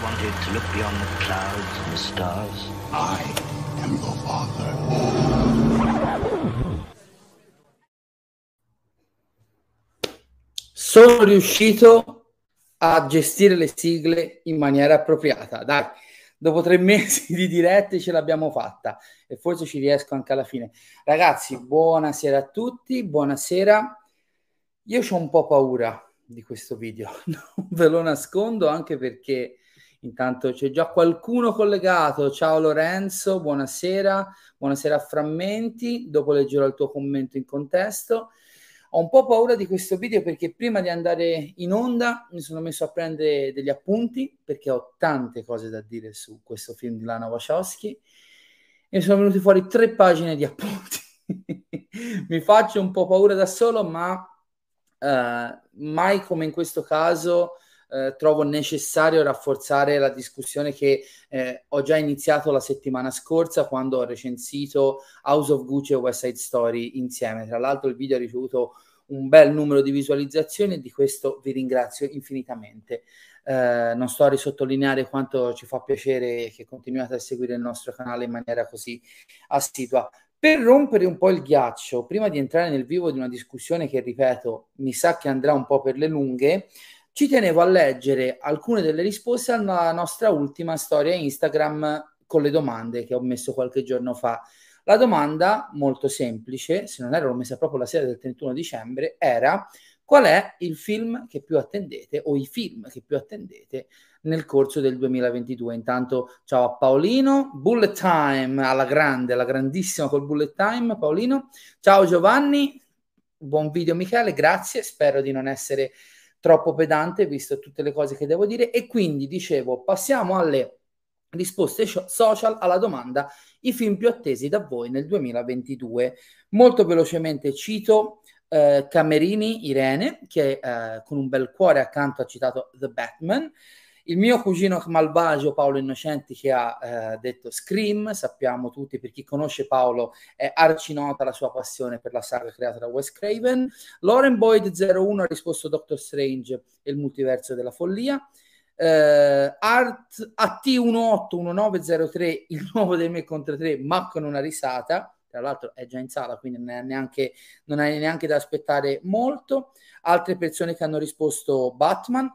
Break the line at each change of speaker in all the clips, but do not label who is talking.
Wanted to look beyond the clouds and the stars.
I am your father.
Sono riuscito a gestire le sigle in maniera appropriata. Dai, dopo tre mesi di dirette ce l'abbiamo fatta e forse ci riesco anche alla fine. Ragazzi, buonasera a tutti, buonasera. Io ho un po' paura di questo video, non ve lo nascondo anche perché intanto c'è già qualcuno collegato. Ciao Lorenzo, buonasera, buonasera a Frammenti, dopo leggerò il tuo commento in contesto. Ho un po' paura di questo video perché prima di andare in onda mi sono messo a prendere degli appunti perché ho tante cose da dire su questo film di Lana Wachowski e sono venuti fuori tre pagine di appunti. mi faccio un po' paura da solo, ma eh, mai come in questo caso eh, trovo necessario rafforzare la discussione che eh, ho già iniziato la settimana scorsa quando ho recensito House of Gucci e West Side Story insieme. Tra l'altro il video ha ricevuto un bel numero di visualizzazioni e di questo vi ringrazio infinitamente. Eh, non sto a risottolineare quanto ci fa piacere che continuiate a seguire il nostro canale in maniera così assidua. Per rompere un po' il ghiaccio, prima di entrare nel vivo di una discussione che, ripeto, mi sa che andrà un po' per le lunghe, ci tenevo a leggere alcune delle risposte alla nostra ultima storia Instagram con le domande che ho messo qualche giorno fa. La domanda, molto semplice, se non ero messa proprio la sera del 31 dicembre, era qual è il film che più attendete o i film che più attendete nel corso del 2022. Intanto ciao a Paolino, Bullet Time alla grande, alla grandissima col Bullet Time, Paolino. Ciao Giovanni, buon video Michele, grazie, spero di non essere troppo pedante visto tutte le cose che devo dire e quindi dicevo passiamo alle risposte social alla domanda i film più attesi da voi nel 2022 molto velocemente cito eh, Camerini Irene che eh, con un bel cuore accanto ha citato The Batman il mio cugino malvagio Paolo Innocenti che ha eh, detto Scream, sappiamo tutti, per chi conosce Paolo è arcinota la sua passione per la saga creata da Wes Craven. Lauren Boyd 01 ha risposto Doctor Strange e il multiverso della follia. Uh, Art AT181903 il nuovo dei me contro 3 ma con una risata tra l'altro è già in sala quindi non, neanche, non hai neanche da aspettare molto altre persone che hanno risposto Batman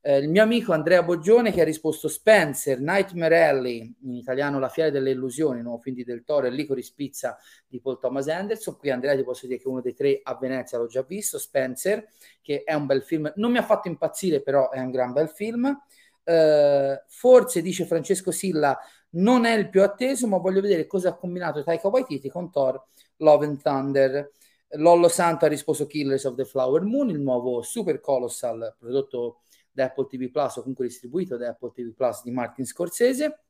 eh, il mio amico Andrea Boggione che ha risposto Spencer, Nightmare Alley, in italiano La fiera delle illusioni, nuovo film di Del Toro e Licorice Pizza di Paul Thomas Anderson. Qui Andrea ti posso dire che uno dei tre a Venezia l'ho già visto, Spencer, che è un bel film, non mi ha fatto impazzire però è un gran bel film. Uh, forse dice Francesco Silla non è il più atteso ma voglio vedere cosa ha combinato Taika Waititi con Thor Love and Thunder Lollo Santo ha risposto Killers of the Flower Moon il nuovo super colossal prodotto da Apple TV Plus o comunque distribuito da Apple TV Plus di Martin Scorsese.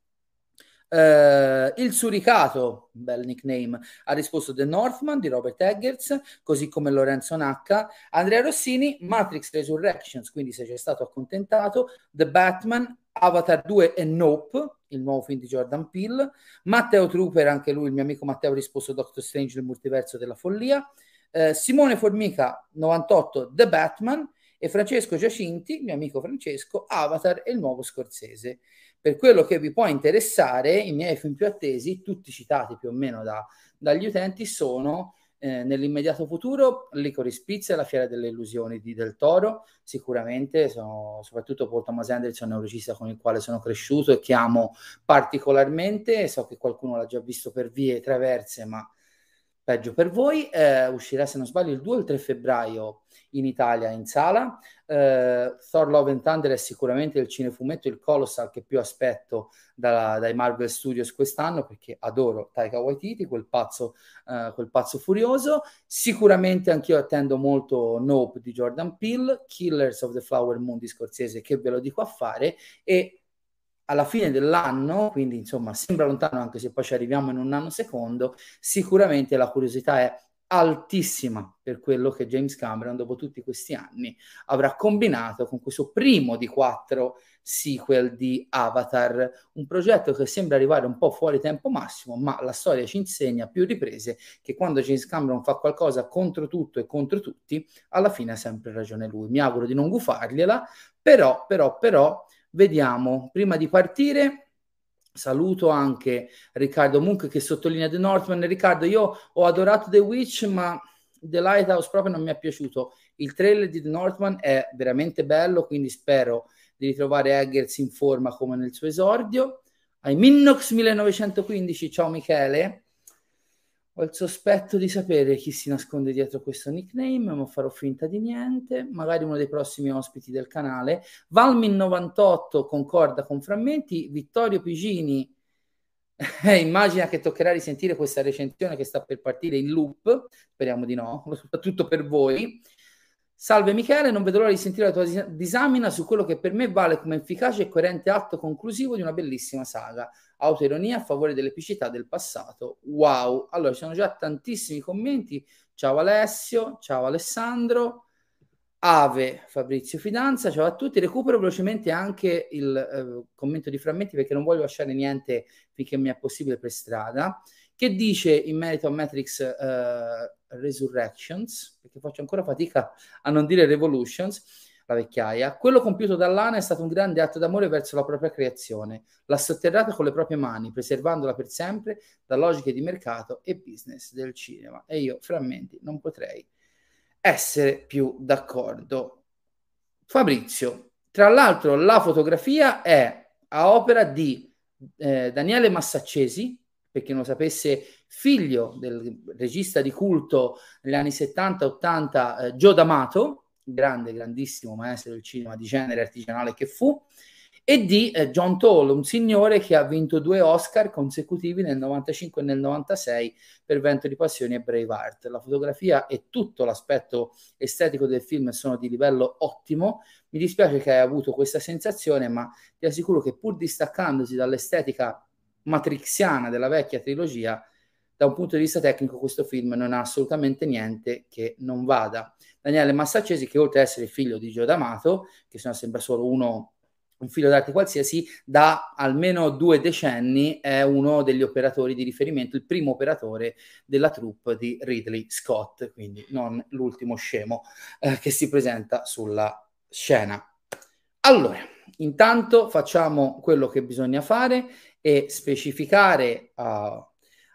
Uh, il Suricato, bel nickname, ha risposto The Northman di Robert Eggers, così come Lorenzo Nacca, Andrea Rossini, Matrix Resurrections, quindi se c'è stato accontentato, The Batman, Avatar 2 e Nope, il nuovo film di Jordan Peele, Matteo Trooper, anche lui, il mio amico Matteo ha risposto Doctor Strange, il multiverso della follia, uh, Simone Formica 98, The Batman, e Francesco Giacinti, mio amico Francesco, Avatar e il nuovo Scorsese. Per quello che vi può interessare, i miei film più attesi, tutti citati più o meno da, dagli utenti, sono eh, nell'immediato futuro Licorice Pizza e la Fiera delle Illusioni di Del Toro, sicuramente, sono, soprattutto Paul Thomas Anderson è un regista con il quale sono cresciuto e che amo particolarmente, so che qualcuno l'ha già visto per vie traverse, ma peggio per voi, eh, uscirà se non sbaglio il 2 o il 3 febbraio in Italia in sala. Eh, Thor Love and Thunder è sicuramente il cinefumetto, il colossal che più aspetto da, dai Marvel Studios quest'anno perché adoro Taika Waititi, quel pazzo, eh, quel pazzo furioso. Sicuramente anch'io attendo molto Nope di Jordan Peele, Killers of the Flower Moon di Scorsese che ve lo dico a fare e alla fine dell'anno, quindi insomma sembra lontano anche se poi ci arriviamo in un anno secondo, sicuramente la curiosità è altissima per quello che James Cameron dopo tutti questi anni avrà combinato con questo primo di quattro sequel di Avatar, un progetto che sembra arrivare un po' fuori tempo massimo, ma la storia ci insegna più riprese che quando James Cameron fa qualcosa contro tutto e contro tutti, alla fine ha sempre ragione lui. Mi auguro di non gufargliela, però, però, però, vediamo, prima di partire Saluto anche Riccardo Munch che sottolinea The Northman. Riccardo, io ho adorato The Witch, ma The Lighthouse proprio non mi è piaciuto. Il trailer di The Northman è veramente bello, quindi spero di ritrovare Eggers in forma come nel suo esordio. Ai Minnox 1915, ciao Michele. Ho il sospetto di sapere chi si nasconde dietro questo nickname, ma farò finta di niente. Magari uno dei prossimi ospiti del canale. Valmin98 concorda con frammenti. Vittorio Pigini eh, immagina che toccherà risentire questa recensione che sta per partire in loop. Speriamo di no, soprattutto per voi. Salve Michele, non vedo l'ora di sentire la tua disamina su quello che per me vale come efficace e coerente atto conclusivo di una bellissima saga. Autoironia a favore dell'epicità del passato. Wow! Allora, ci sono già tantissimi commenti. Ciao Alessio, ciao Alessandro. Ave Fabrizio Fidanza, ciao a tutti. Recupero velocemente anche il eh, commento di frammenti perché non voglio lasciare niente finché mi è possibile per strada. Che dice in merito a Matrix eh, Resurrections, perché faccio ancora fatica a non dire Revolutions, la vecchiaia, quello compiuto da Lana è stato un grande atto d'amore verso la propria creazione. L'ha sotterrata con le proprie mani, preservandola per sempre da logiche di mercato e business del cinema. E io, frammenti, non potrei essere più d'accordo. Fabrizio, tra l'altro la fotografia è a opera di eh, Daniele Massaccesi, per chi non lo sapesse, figlio del regista di culto negli anni 70-80 eh, Gio D'Amato, grande, grandissimo maestro del cinema di genere artigianale che fu, e di eh, John Toll, un signore che ha vinto due Oscar consecutivi nel 95 e nel 96 per Vento di Passioni e Braveheart. La fotografia e tutto l'aspetto estetico del film sono di livello ottimo. Mi dispiace che hai avuto questa sensazione, ma ti assicuro che pur distaccandosi dall'estetica matrixiana della vecchia trilogia, da un punto di vista tecnico questo film non ha assolutamente niente che non vada. Daniele Massaccesi, che oltre ad essere figlio di Gio D'Amato, che se sembra solo uno un figlio d'arte qualsiasi, da almeno due decenni è uno degli operatori di riferimento, il primo operatore della troupe di Ridley Scott, quindi non l'ultimo scemo eh, che si presenta sulla scena. Allora, intanto facciamo quello che bisogna fare e specificare uh, a,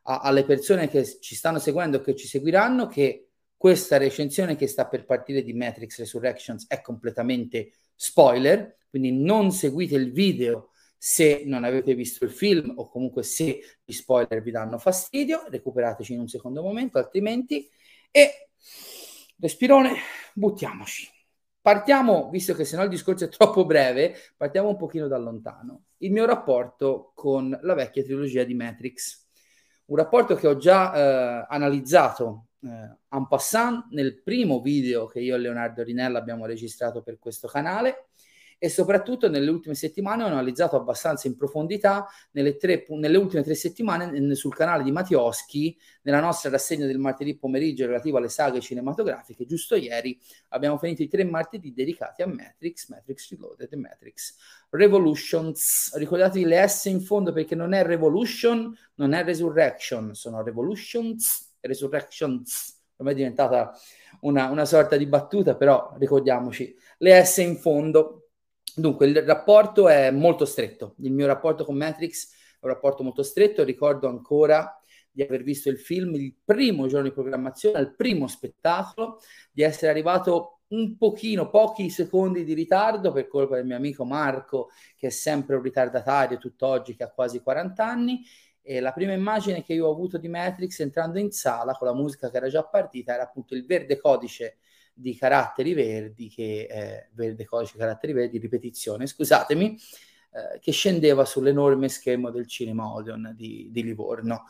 alle persone che ci stanno seguendo e che ci seguiranno che questa recensione che sta per partire di Matrix Resurrections è completamente spoiler, quindi non seguite il video se non avete visto il film o comunque se gli spoiler vi danno fastidio, recuperateci in un secondo momento, altrimenti e respirone, buttiamoci. Partiamo, visto che se no il discorso è troppo breve, partiamo un pochino da lontano. Il mio rapporto con la vecchia trilogia di Matrix. Un rapporto che ho già eh, analizzato eh, en passant nel primo video che io e Leonardo Rinella abbiamo registrato per questo canale e soprattutto nelle ultime settimane ho analizzato abbastanza in profondità nelle, tre, nelle ultime tre settimane sul canale di Mattioschi nella nostra rassegna del martedì pomeriggio relativa alle saghe cinematografiche. Giusto ieri abbiamo finito i tre martedì dedicati a Matrix, Matrix Reloaded e Matrix Revolutions. Ricordatevi le S in fondo perché non è Revolution non è Resurrection sono Revolutions e Resurrections. Ormai è diventata una, una sorta di battuta però ricordiamoci le S in fondo Dunque, il rapporto è molto stretto. Il mio rapporto con Matrix è un rapporto molto stretto. Ricordo ancora di aver visto il film il primo giorno di programmazione, al primo spettacolo, di essere arrivato un pochino, pochi secondi di ritardo per colpa del mio amico Marco, che è sempre un ritardatario tutt'oggi, che ha quasi 40 anni. E la prima immagine che io ho avuto di Matrix entrando in sala con la musica che era già partita era appunto il verde codice di caratteri verdi, che eh, verde codice caratteri verdi, ripetizione, scusatemi, eh, che scendeva sull'enorme schermo del cinema Odeon di, di Livorno.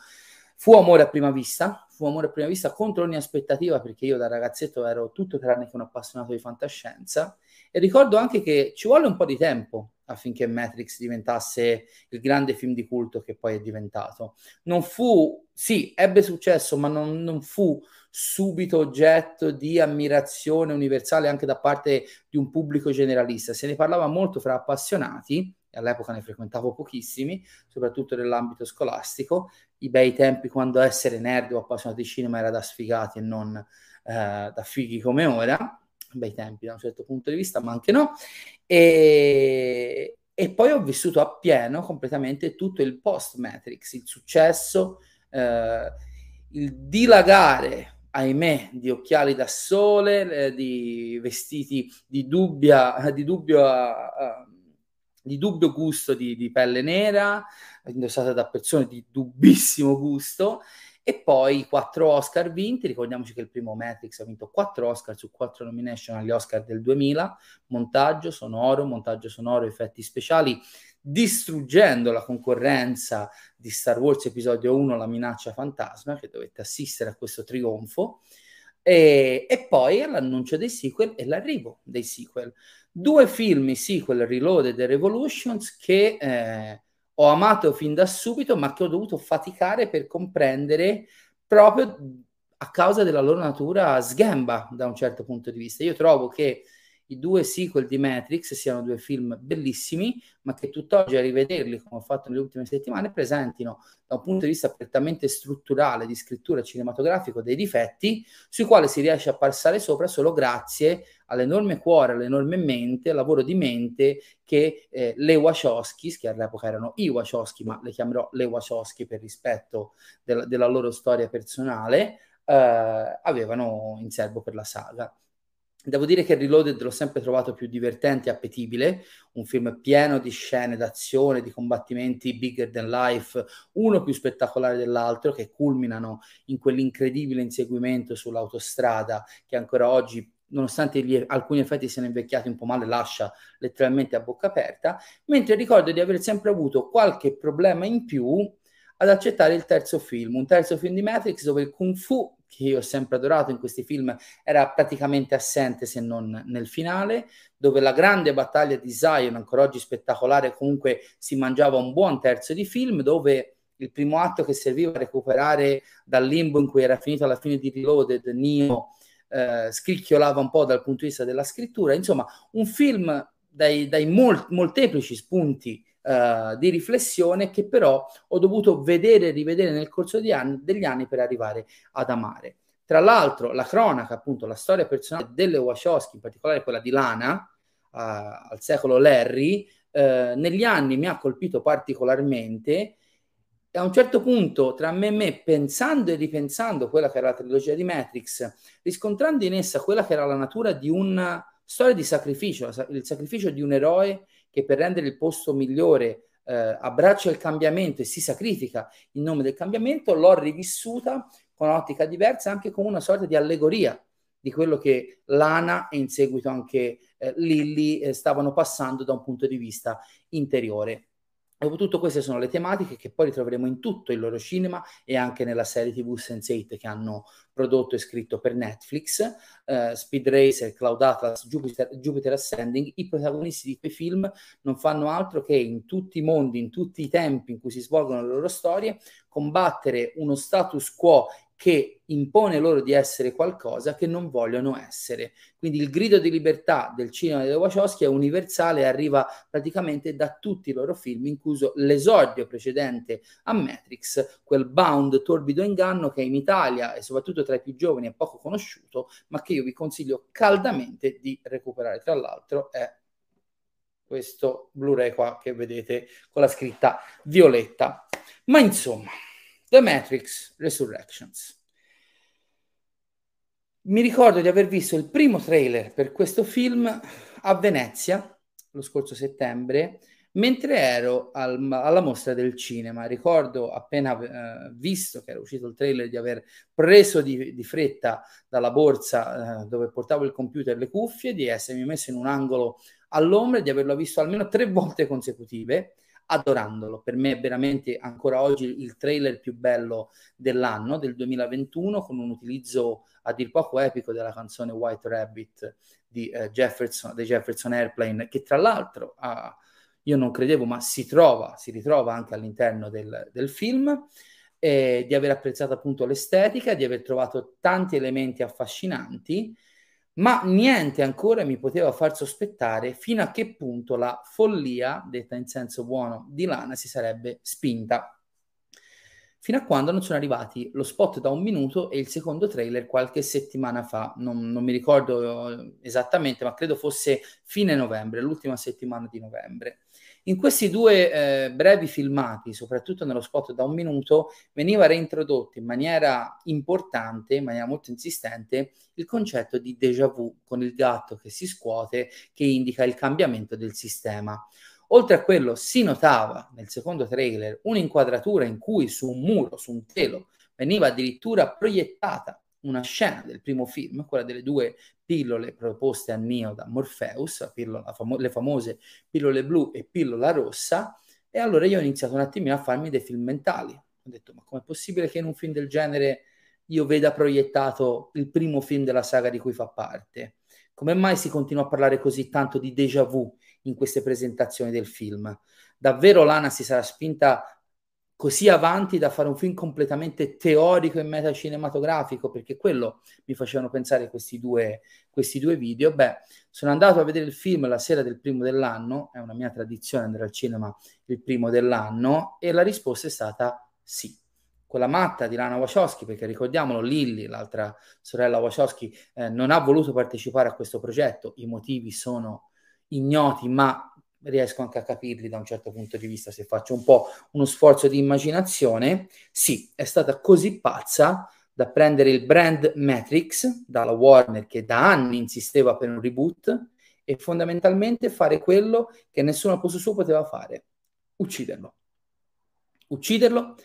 Fu amore a prima vista, fu amore a prima vista contro ogni aspettativa perché io da ragazzetto ero tutto tranne che un appassionato di fantascienza e ricordo anche che ci volle un po' di tempo affinché Matrix diventasse il grande film di culto che poi è diventato. Non fu, sì, ebbe successo, ma non, non fu subito oggetto di ammirazione universale anche da parte di un pubblico generalista. Se ne parlava molto fra appassionati, e all'epoca ne frequentavo pochissimi, soprattutto nell'ambito scolastico, i bei tempi quando essere nerd o appassionato di cinema era da sfigati e non eh, da fighi come ora, bei tempi da un certo punto di vista, ma anche no, e, e poi ho vissuto appieno completamente tutto il post-Matrix, il successo, eh, il dilagare ahimè, di occhiali da sole, eh, di vestiti di, dubbia, di, dubbio, uh, di dubbio gusto di, di, pelle nera, indossata da persone di dubbissimo gusto, e poi quattro Oscar vinti. Ricordiamoci che il primo Matrix ha vinto quattro Oscar su quattro nomination agli Oscar del 2000, montaggio sonoro, montaggio sonoro, effetti speciali distruggendo la concorrenza di Star Wars Episodio 1, La minaccia fantasma, che dovete assistere a questo trionfo, e, e poi all'annuncio dei sequel e l'arrivo dei sequel. Due film, sequel Reloaded e Revolutions, che eh, ho amato fin da subito, ma che ho dovuto faticare per comprendere proprio a causa della loro natura sgamba da un certo punto di vista. Io trovo che i due sequel di Matrix siano due film bellissimi, ma che tutt'oggi a rivederli, come ho fatto nelle ultime settimane, presentino da un punto di vista prettamente strutturale di scrittura cinematografico dei difetti sui quali si riesce a passare sopra solo grazie all'enorme cuore, all'enorme mente, al lavoro di mente che eh, le Wachowski, che all'epoca erano i Wachowski, ma le chiamerò le Wachowski per rispetto del, della loro storia personale, eh, avevano in serbo per la saga. Devo dire che Reloaded l'ho sempre trovato più divertente e appetibile, un film pieno di scene d'azione, di combattimenti bigger than life, uno più spettacolare dell'altro, che culminano in quell'incredibile inseguimento sull'autostrada che ancora oggi nonostante gli, alcuni effetti siano invecchiati un po' male, lascia letteralmente a bocca aperta, mentre ricordo di aver sempre avuto qualche problema in più ad accettare il terzo film, un terzo film di Matrix dove il kung fu che io ho sempre adorato in questi film era praticamente assente se non nel finale, dove la grande battaglia di Zion, ancora oggi spettacolare, comunque si mangiava un buon terzo di film, dove il primo atto che serviva a recuperare dal limbo in cui era finito alla fine di Reloaded, Neo eh, scricchiolava un po' dal punto di vista della scrittura, insomma un film dai, dai mol- molteplici spunti uh, di riflessione che però ho dovuto vedere e rivedere nel corso anni, degli anni per arrivare ad amare. Tra l'altro, la cronaca, appunto, la storia personale delle Wachowski, in particolare quella di Lana, uh, al secolo Larry, uh, negli anni mi ha colpito particolarmente. E a un certo punto, tra me e me, pensando e ripensando quella che era la trilogia di Matrix, riscontrando in essa quella che era la natura di una storia di sacrificio, il sacrificio di un eroe che per rendere il posto migliore eh, abbraccia il cambiamento e si sacrifica in nome del cambiamento, l'ho rivissuta con un'ottica diversa, anche come una sorta di allegoria di quello che Lana e in seguito anche eh, Lilly eh, stavano passando da un punto di vista interiore. Dopotutto queste sono le tematiche che poi ritroveremo in tutto il loro cinema e anche nella serie TV Sense8 che hanno prodotto e scritto per Netflix, uh, Speed Racer, Cloud Atlas, Jupiter, Jupiter Ascending, i protagonisti di quei film non fanno altro che in tutti i mondi, in tutti i tempi in cui si svolgono le loro storie, combattere uno status quo che impone loro di essere qualcosa che non vogliono essere. Quindi il grido di libertà del cinema delle Wachowski è universale e arriva praticamente da tutti i loro film, incluso l'esordio precedente a Matrix, quel bound torbido inganno che in Italia e soprattutto tra i più giovani è poco conosciuto, ma che io vi consiglio caldamente di recuperare. Tra l'altro è questo Blu-ray qua che vedete con la scritta violetta. Ma insomma, The Matrix Resurrections. Mi ricordo di aver visto il primo trailer per questo film a Venezia lo scorso settembre mentre ero al, alla mostra del cinema. Ricordo appena eh, visto che era uscito il trailer di aver preso di, di fretta dalla borsa eh, dove portavo il computer le cuffie, di essermi messo in un angolo all'ombra e di averlo visto almeno tre volte consecutive adorandolo. Per me è veramente ancora oggi il trailer più bello dell'anno, del 2021, con un utilizzo a dir poco epico della canzone White Rabbit di eh, Jefferson, dei Jefferson Airplane, che tra l'altro ha, io non credevo, ma si trova, si ritrova anche all'interno del, del film. eh, di aver apprezzato appunto l'estetica, di aver trovato tanti elementi affascinanti, ma niente ancora mi poteva far sospettare fino a che punto la follia, detta in senso buono, di Lana si sarebbe spinta. Fino a quando non sono arrivati lo spot da un minuto e il secondo trailer qualche settimana fa, non, non mi ricordo eh, esattamente, ma credo fosse fine novembre, l'ultima settimana di novembre. In questi due eh, brevi filmati, soprattutto nello spot da un minuto, veniva reintrodotto in maniera importante, in maniera molto insistente, il concetto di déjà vu con il gatto che si scuote, che indica il cambiamento del sistema. Oltre a quello si notava nel secondo trailer un'inquadratura in cui su un muro, su un telo, veniva addirittura proiettata una scena del primo film, quella delle due pillole proposte a Neo da Morpheus, pillola, famo- le famose pillole blu e pillola rossa, e allora io ho iniziato un attimino a farmi dei film mentali. Ho detto, ma com'è possibile che in un film del genere io veda proiettato il primo film della saga di cui fa parte? Come mai si continua a parlare così tanto di déjà vu in queste presentazioni del film? Davvero Lana si sarà spinta così avanti da fare un film completamente teorico e metacinematografico, perché quello mi facevano pensare questi due, questi due video. Beh, sono andato a vedere il film la sera del primo dell'anno, è una mia tradizione andare al cinema il primo dell'anno, e la risposta è stata sì. Quella matta di Lana Wachowski, perché ricordiamolo, Lilly, l'altra sorella Wachowski, eh, non ha voluto partecipare a questo progetto, i motivi sono ignoti, ma riesco anche a capirli da un certo punto di vista se faccio un po' uno sforzo di immaginazione. Sì, è stata così pazza da prendere il brand Matrix dalla Warner che da anni insisteva per un reboot e fondamentalmente fare quello che nessuno a posto suo poteva fare, ucciderlo. Ucciderlo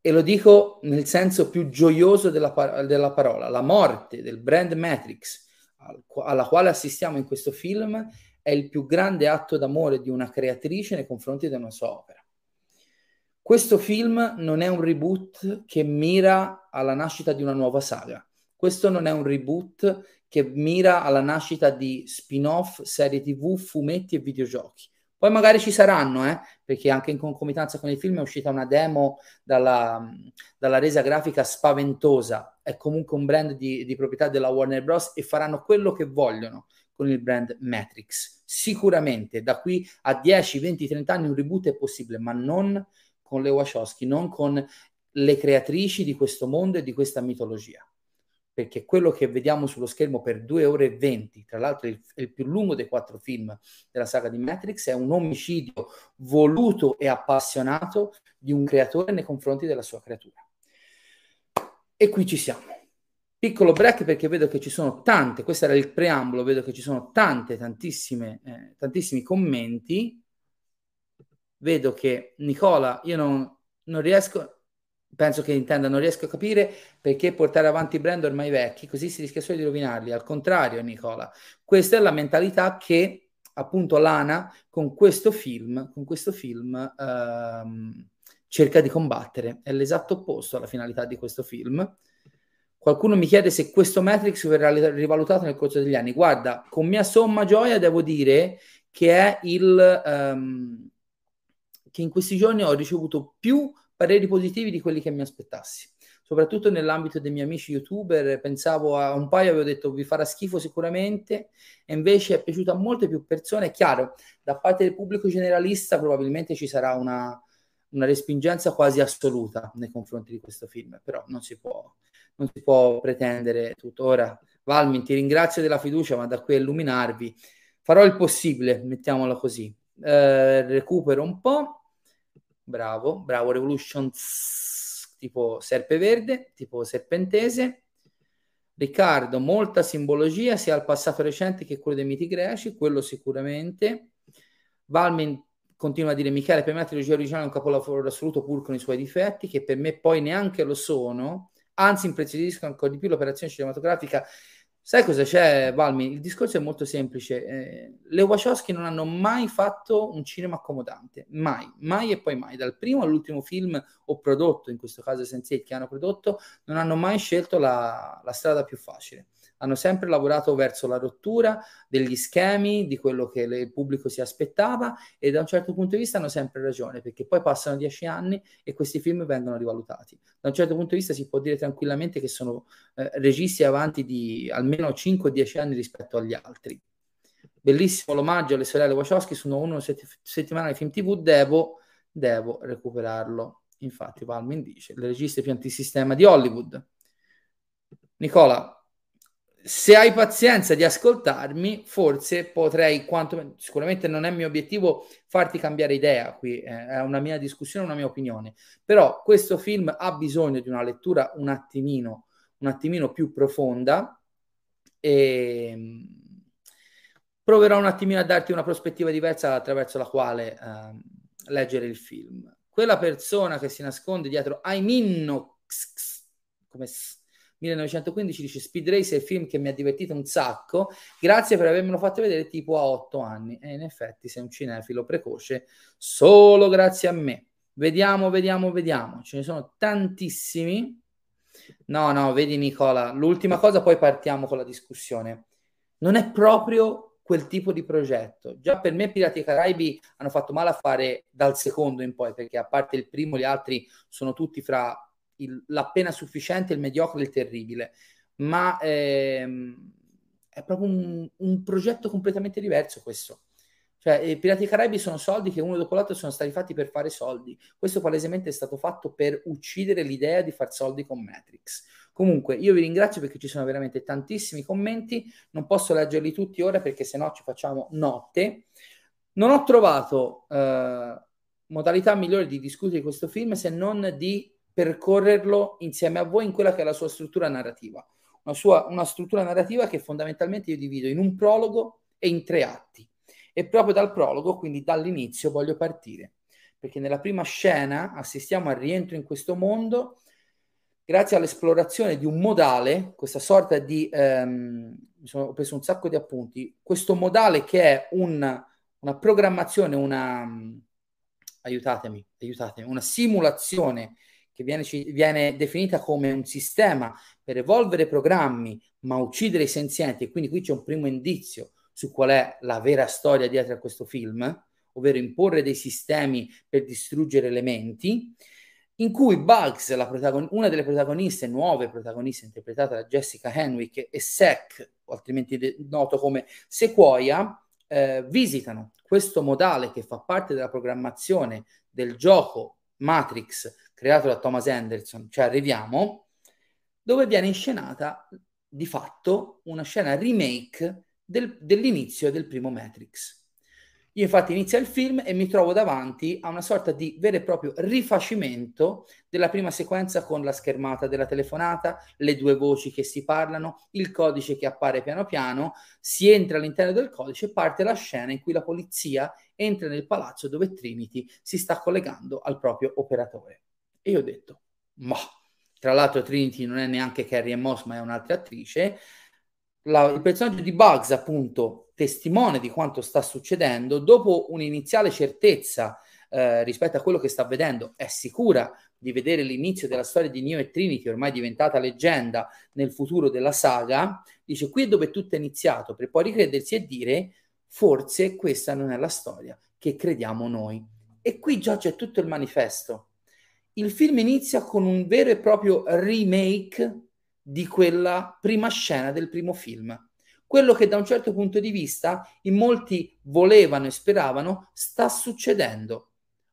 e lo dico nel senso più gioioso della, della parola, la morte del brand Matrix alla quale assistiamo in questo film è il più grande atto d'amore di una creatrice nei confronti una sua opera. Questo film non è un reboot che mira alla nascita di una nuova saga. Questo non è un reboot che mira alla nascita di spin-off, serie tv, fumetti e videogiochi. Poi magari ci saranno, eh? perché anche in concomitanza con il film è uscita una demo dalla, dalla resa grafica spaventosa. È comunque un brand di, di proprietà della Warner Bros. e faranno quello che vogliono con il brand Matrix. Sicuramente da qui a 10, 20, 30 anni un reboot è possibile, ma non con le Wachowski, non con le creatrici di questo mondo e di questa mitologia. Perché quello che vediamo sullo schermo per 2 ore e 20, tra l'altro è il più lungo dei quattro film della saga di Matrix, è un omicidio voluto e appassionato di un creatore nei confronti della sua creatura. E qui ci siamo Piccolo break perché vedo che ci sono tante, questo era il preambolo, vedo che ci sono tante, tantissime, eh, tantissimi commenti. Vedo che Nicola, io non, non riesco, penso che intenda, non riesco a capire perché portare avanti brand ormai vecchi, così si rischia solo di rovinarli. Al contrario, Nicola, questa è la mentalità che appunto Lana con questo film, con questo film ehm, cerca di combattere. È l'esatto opposto alla finalità di questo film Qualcuno mi chiede se questo Matrix verrà rivalutato nel corso degli anni. Guarda, con mia somma gioia devo dire che è il um, che in questi giorni ho ricevuto più pareri positivi di quelli che mi aspettassi. Soprattutto nell'ambito dei miei amici youtuber, pensavo a un paio, avevo detto vi farà schifo sicuramente, e invece è piaciuto a molte più persone. È chiaro, da parte del pubblico generalista probabilmente ci sarà una, una respingenza quasi assoluta nei confronti di questo film, però non si può, non si può pretendere tuttora. Valmin, ti ringrazio della fiducia, ma da qui a illuminarvi farò il possibile, mettiamola così. Eh, recupero un po'. Bravo, bravo, Revolution tipo serpeverde, tipo serpentese. Riccardo, molta simbologia sia al passato recente che quello dei miti greci, quello sicuramente. Valmin continua a dire Michele, per me la trilogia originale è un capolavoro assoluto pur con i suoi difetti, che per me poi neanche lo sono, anzi impreziosiscono ancora di più l'operazione cinematografica. Sai cosa c'è, Valmi? Il discorso è molto semplice. Eh, le Wachowski non hanno mai fatto un cinema accomodante, mai, mai e poi mai. Dal primo all'ultimo film o prodotto, in questo caso Sense8 che hanno prodotto, non hanno mai scelto la, la strada più facile. Hanno sempre lavorato verso la rottura degli schemi, di quello che il pubblico si aspettava e da un certo punto di vista hanno sempre ragione, perché poi passano dieci anni e questi film vengono rivalutati. Da un certo punto di vista si può dire tranquillamente che sono eh, registi avanti di almeno 5-10 anni rispetto agli altri. Bellissimo l'omaggio alle sorelle Wachowski su uno sett- settimanale film TV, devo, devo recuperarlo. Infatti Palmin dice, le registe più antisistema di Hollywood. Nicola, se hai pazienza di ascoltarmi, forse potrei, quanto, sicuramente non è mio obiettivo farti cambiare idea qui, eh, è una mia discussione, una mia opinione, però questo film ha bisogno di una lettura un attimino, un attimino più profonda e mm, proverò un attimino a darti una prospettiva diversa attraverso la quale eh, leggere il film. Quella persona che si nasconde dietro Aiminno, come 1915 dice Speed Race è il film che mi ha divertito un sacco, grazie per avermelo fatto vedere tipo a otto anni. E in effetti sei un cinefilo precoce solo grazie a me. Vediamo, vediamo, vediamo. Ce ne sono tantissimi. No, no, vedi Nicola, l'ultima cosa poi partiamo con la discussione. Non è proprio quel tipo di progetto. Già per me Pirati Caraibi hanno fatto male a fare dal secondo in poi, perché a parte il primo, gli altri sono tutti fra il, l'appena sufficiente, il mediocre il terribile, ma ehm, è proprio un, un, progetto completamente diverso questo. Cioè, i Pirati dei Caraibi sono soldi che uno dopo l'altro sono stati fatti per fare soldi. Questo palesemente è stato fatto per uccidere l'idea di far soldi con Matrix. Comunque, io vi ringrazio perché ci sono veramente tantissimi commenti. Non posso leggerli tutti ora perché sennò ci facciamo notte. Non ho trovato eh, modalità migliore di discutere questo film se non di percorrerlo insieme a voi in quella che è la sua struttura narrativa. Una, sua, una struttura narrativa che fondamentalmente io divido in un prologo e in tre atti. E proprio dal prologo, quindi dall'inizio, voglio partire. Perché nella prima scena assistiamo al rientro in questo mondo grazie all'esplorazione di un modale, questa sorta di... Ehm, mi sono, ho preso un sacco di appunti, questo modale che è un, una programmazione, una... aiutatemi, aiutatemi, una simulazione che viene, viene, definita come un sistema per evolvere programmi ma uccidere i senzienti, e quindi qui c'è un primo indizio su qual è la vera storia dietro a questo film, ovvero imporre dei sistemi per distruggere elementi, in cui Bugs, protagon- una delle protagoniste, nuove protagoniste interpretata da Jessica Henwick e Sec, altrimenti de- noto come Sequoia, eh, visitano questo modale che fa parte della programmazione del gioco Matrix creato da Thomas Anderson, cioè arriviamo, dove viene inscenata di fatto una scena remake del, dell'inizio del primo Matrix. Io infatti inizio il film e mi trovo davanti a una sorta di vero e proprio rifacimento della prima sequenza con la schermata della telefonata, le due voci che si parlano, il codice che appare piano piano, si entra all'interno del codice e parte la scena in cui la polizia entra nel palazzo dove Trinity si sta collegando al proprio operatore. E io ho detto, ma tra l'altro Trinity non è neanche Carrie Moss, ma è un'altra attrice. La, il personaggio di Bugs, appunto, testimone di quanto sta succedendo, dopo un'iniziale certezza eh, rispetto a quello che sta vedendo, è sicura di vedere l'inizio della storia di Neo e Trinity, ormai diventata leggenda nel futuro della saga, dice qui è dove tutto è iniziato, per poi ricredersi e dire forse questa non è la storia che crediamo noi. E qui già c'è tutto il manifesto il film inizia con un vero e proprio remake di quella prima scena del primo film. Quello che da un certo punto di vista in molti volevano e speravano sta succedendo.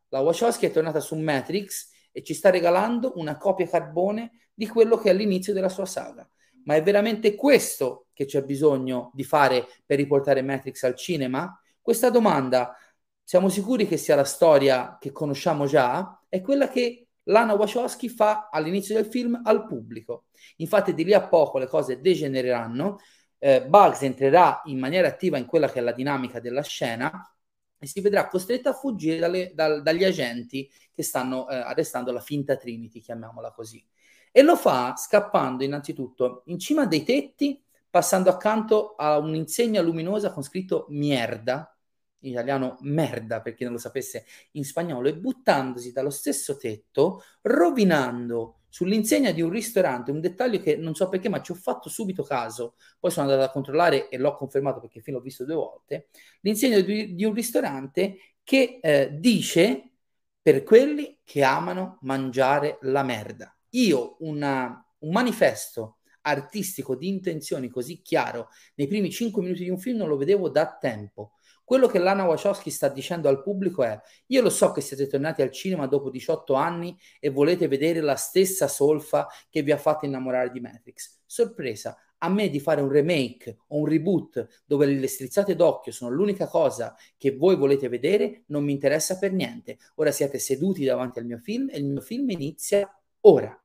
La Wachowski è tornata su Matrix e ci sta regalando una copia carbone di quello che è l'inizio della sua saga. Ma è veramente questo che c'è bisogno di fare per riportare Matrix al cinema? Questa domanda, siamo sicuri che sia la storia che conosciamo già? È quella che Lana Wachowski fa all'inizio del film al pubblico. Infatti di lì a poco le cose degenereranno, eh, Bugs entrerà in maniera attiva in quella che è la dinamica della scena e si vedrà costretto a fuggire dalle, dal, dagli agenti che stanno eh, arrestando la finta Trinity, chiamiamola così. E lo fa scappando innanzitutto in cima dei tetti, passando accanto a un'insegna luminosa con scritto Mierda, in italiano merda per chi non lo sapesse in spagnolo, e buttandosi dallo stesso tetto, rovinando sull'insegna di un ristorante, un dettaglio che non so perché, ma ci ho fatto subito caso, poi sono andato a controllare e l'ho confermato perché film l'ho visto due volte, l'insegna di, di un ristorante che eh, dice per quelli che amano mangiare la merda. Io una, un manifesto artistico di intenzioni così chiaro nei primi cinque minuti di un film non lo vedevo da tempo. Quello che Lana Wachowski sta dicendo al pubblico è: Io lo so che siete tornati al cinema dopo 18 anni e volete vedere la stessa solfa che vi ha fatto innamorare di Matrix. Sorpresa, a me di fare un remake o un reboot dove le strizzate d'occhio sono l'unica cosa che voi volete vedere non mi interessa per niente. Ora siete seduti davanti al mio film e il mio film inizia ora.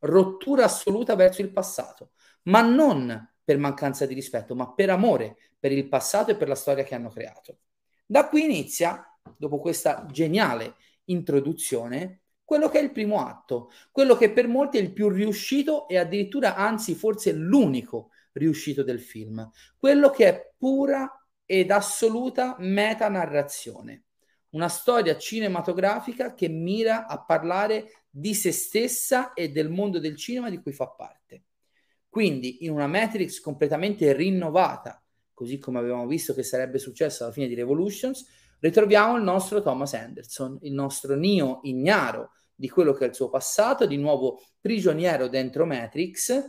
Rottura assoluta verso il passato, ma non per mancanza di rispetto, ma per amore per il passato e per la storia che hanno creato. Da qui inizia, dopo questa geniale introduzione, quello che è il primo atto, quello che per molti è il più riuscito e addirittura, anzi, forse l'unico riuscito del film, quello che è pura ed assoluta metanarrazione, una storia cinematografica che mira a parlare di se stessa e del mondo del cinema di cui fa parte. Quindi in una Matrix completamente rinnovata, così come avevamo visto che sarebbe successo alla fine di Revolutions, ritroviamo il nostro Thomas Anderson, il nostro Neo ignaro di quello che è il suo passato, di nuovo prigioniero dentro Matrix.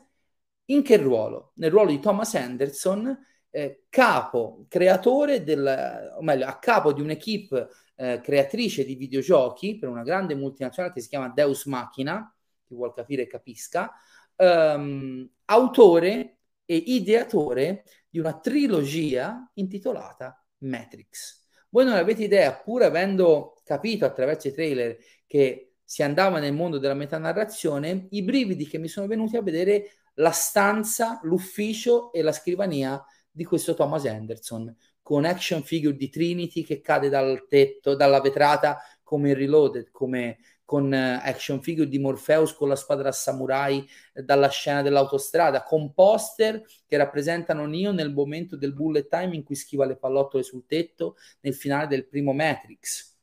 In che ruolo? Nel ruolo di Thomas Anderson, eh, capo, creatore del, o meglio, a capo di un'equipe eh, creatrice di videogiochi per una grande multinazionale che si chiama Deus Machina, chi vuol capire capisca, um, autore e ideatore di una trilogia intitolata Matrix. Voi non avete idea, pur avendo capito attraverso i trailer che si andava nel mondo della metanarrazione, i brividi che mi sono venuti a vedere la stanza, l'ufficio e la scrivania di questo Thomas Anderson, con action figure di Trinity che cade dal tetto, dalla vetrata come in Reloaded, come con eh, action figure di Morpheus con la da samurai eh, dalla scena dell'autostrada, con poster che rappresentano Neo nel momento del bullet time in cui schiva le pallottole sul tetto nel finale del primo Matrix.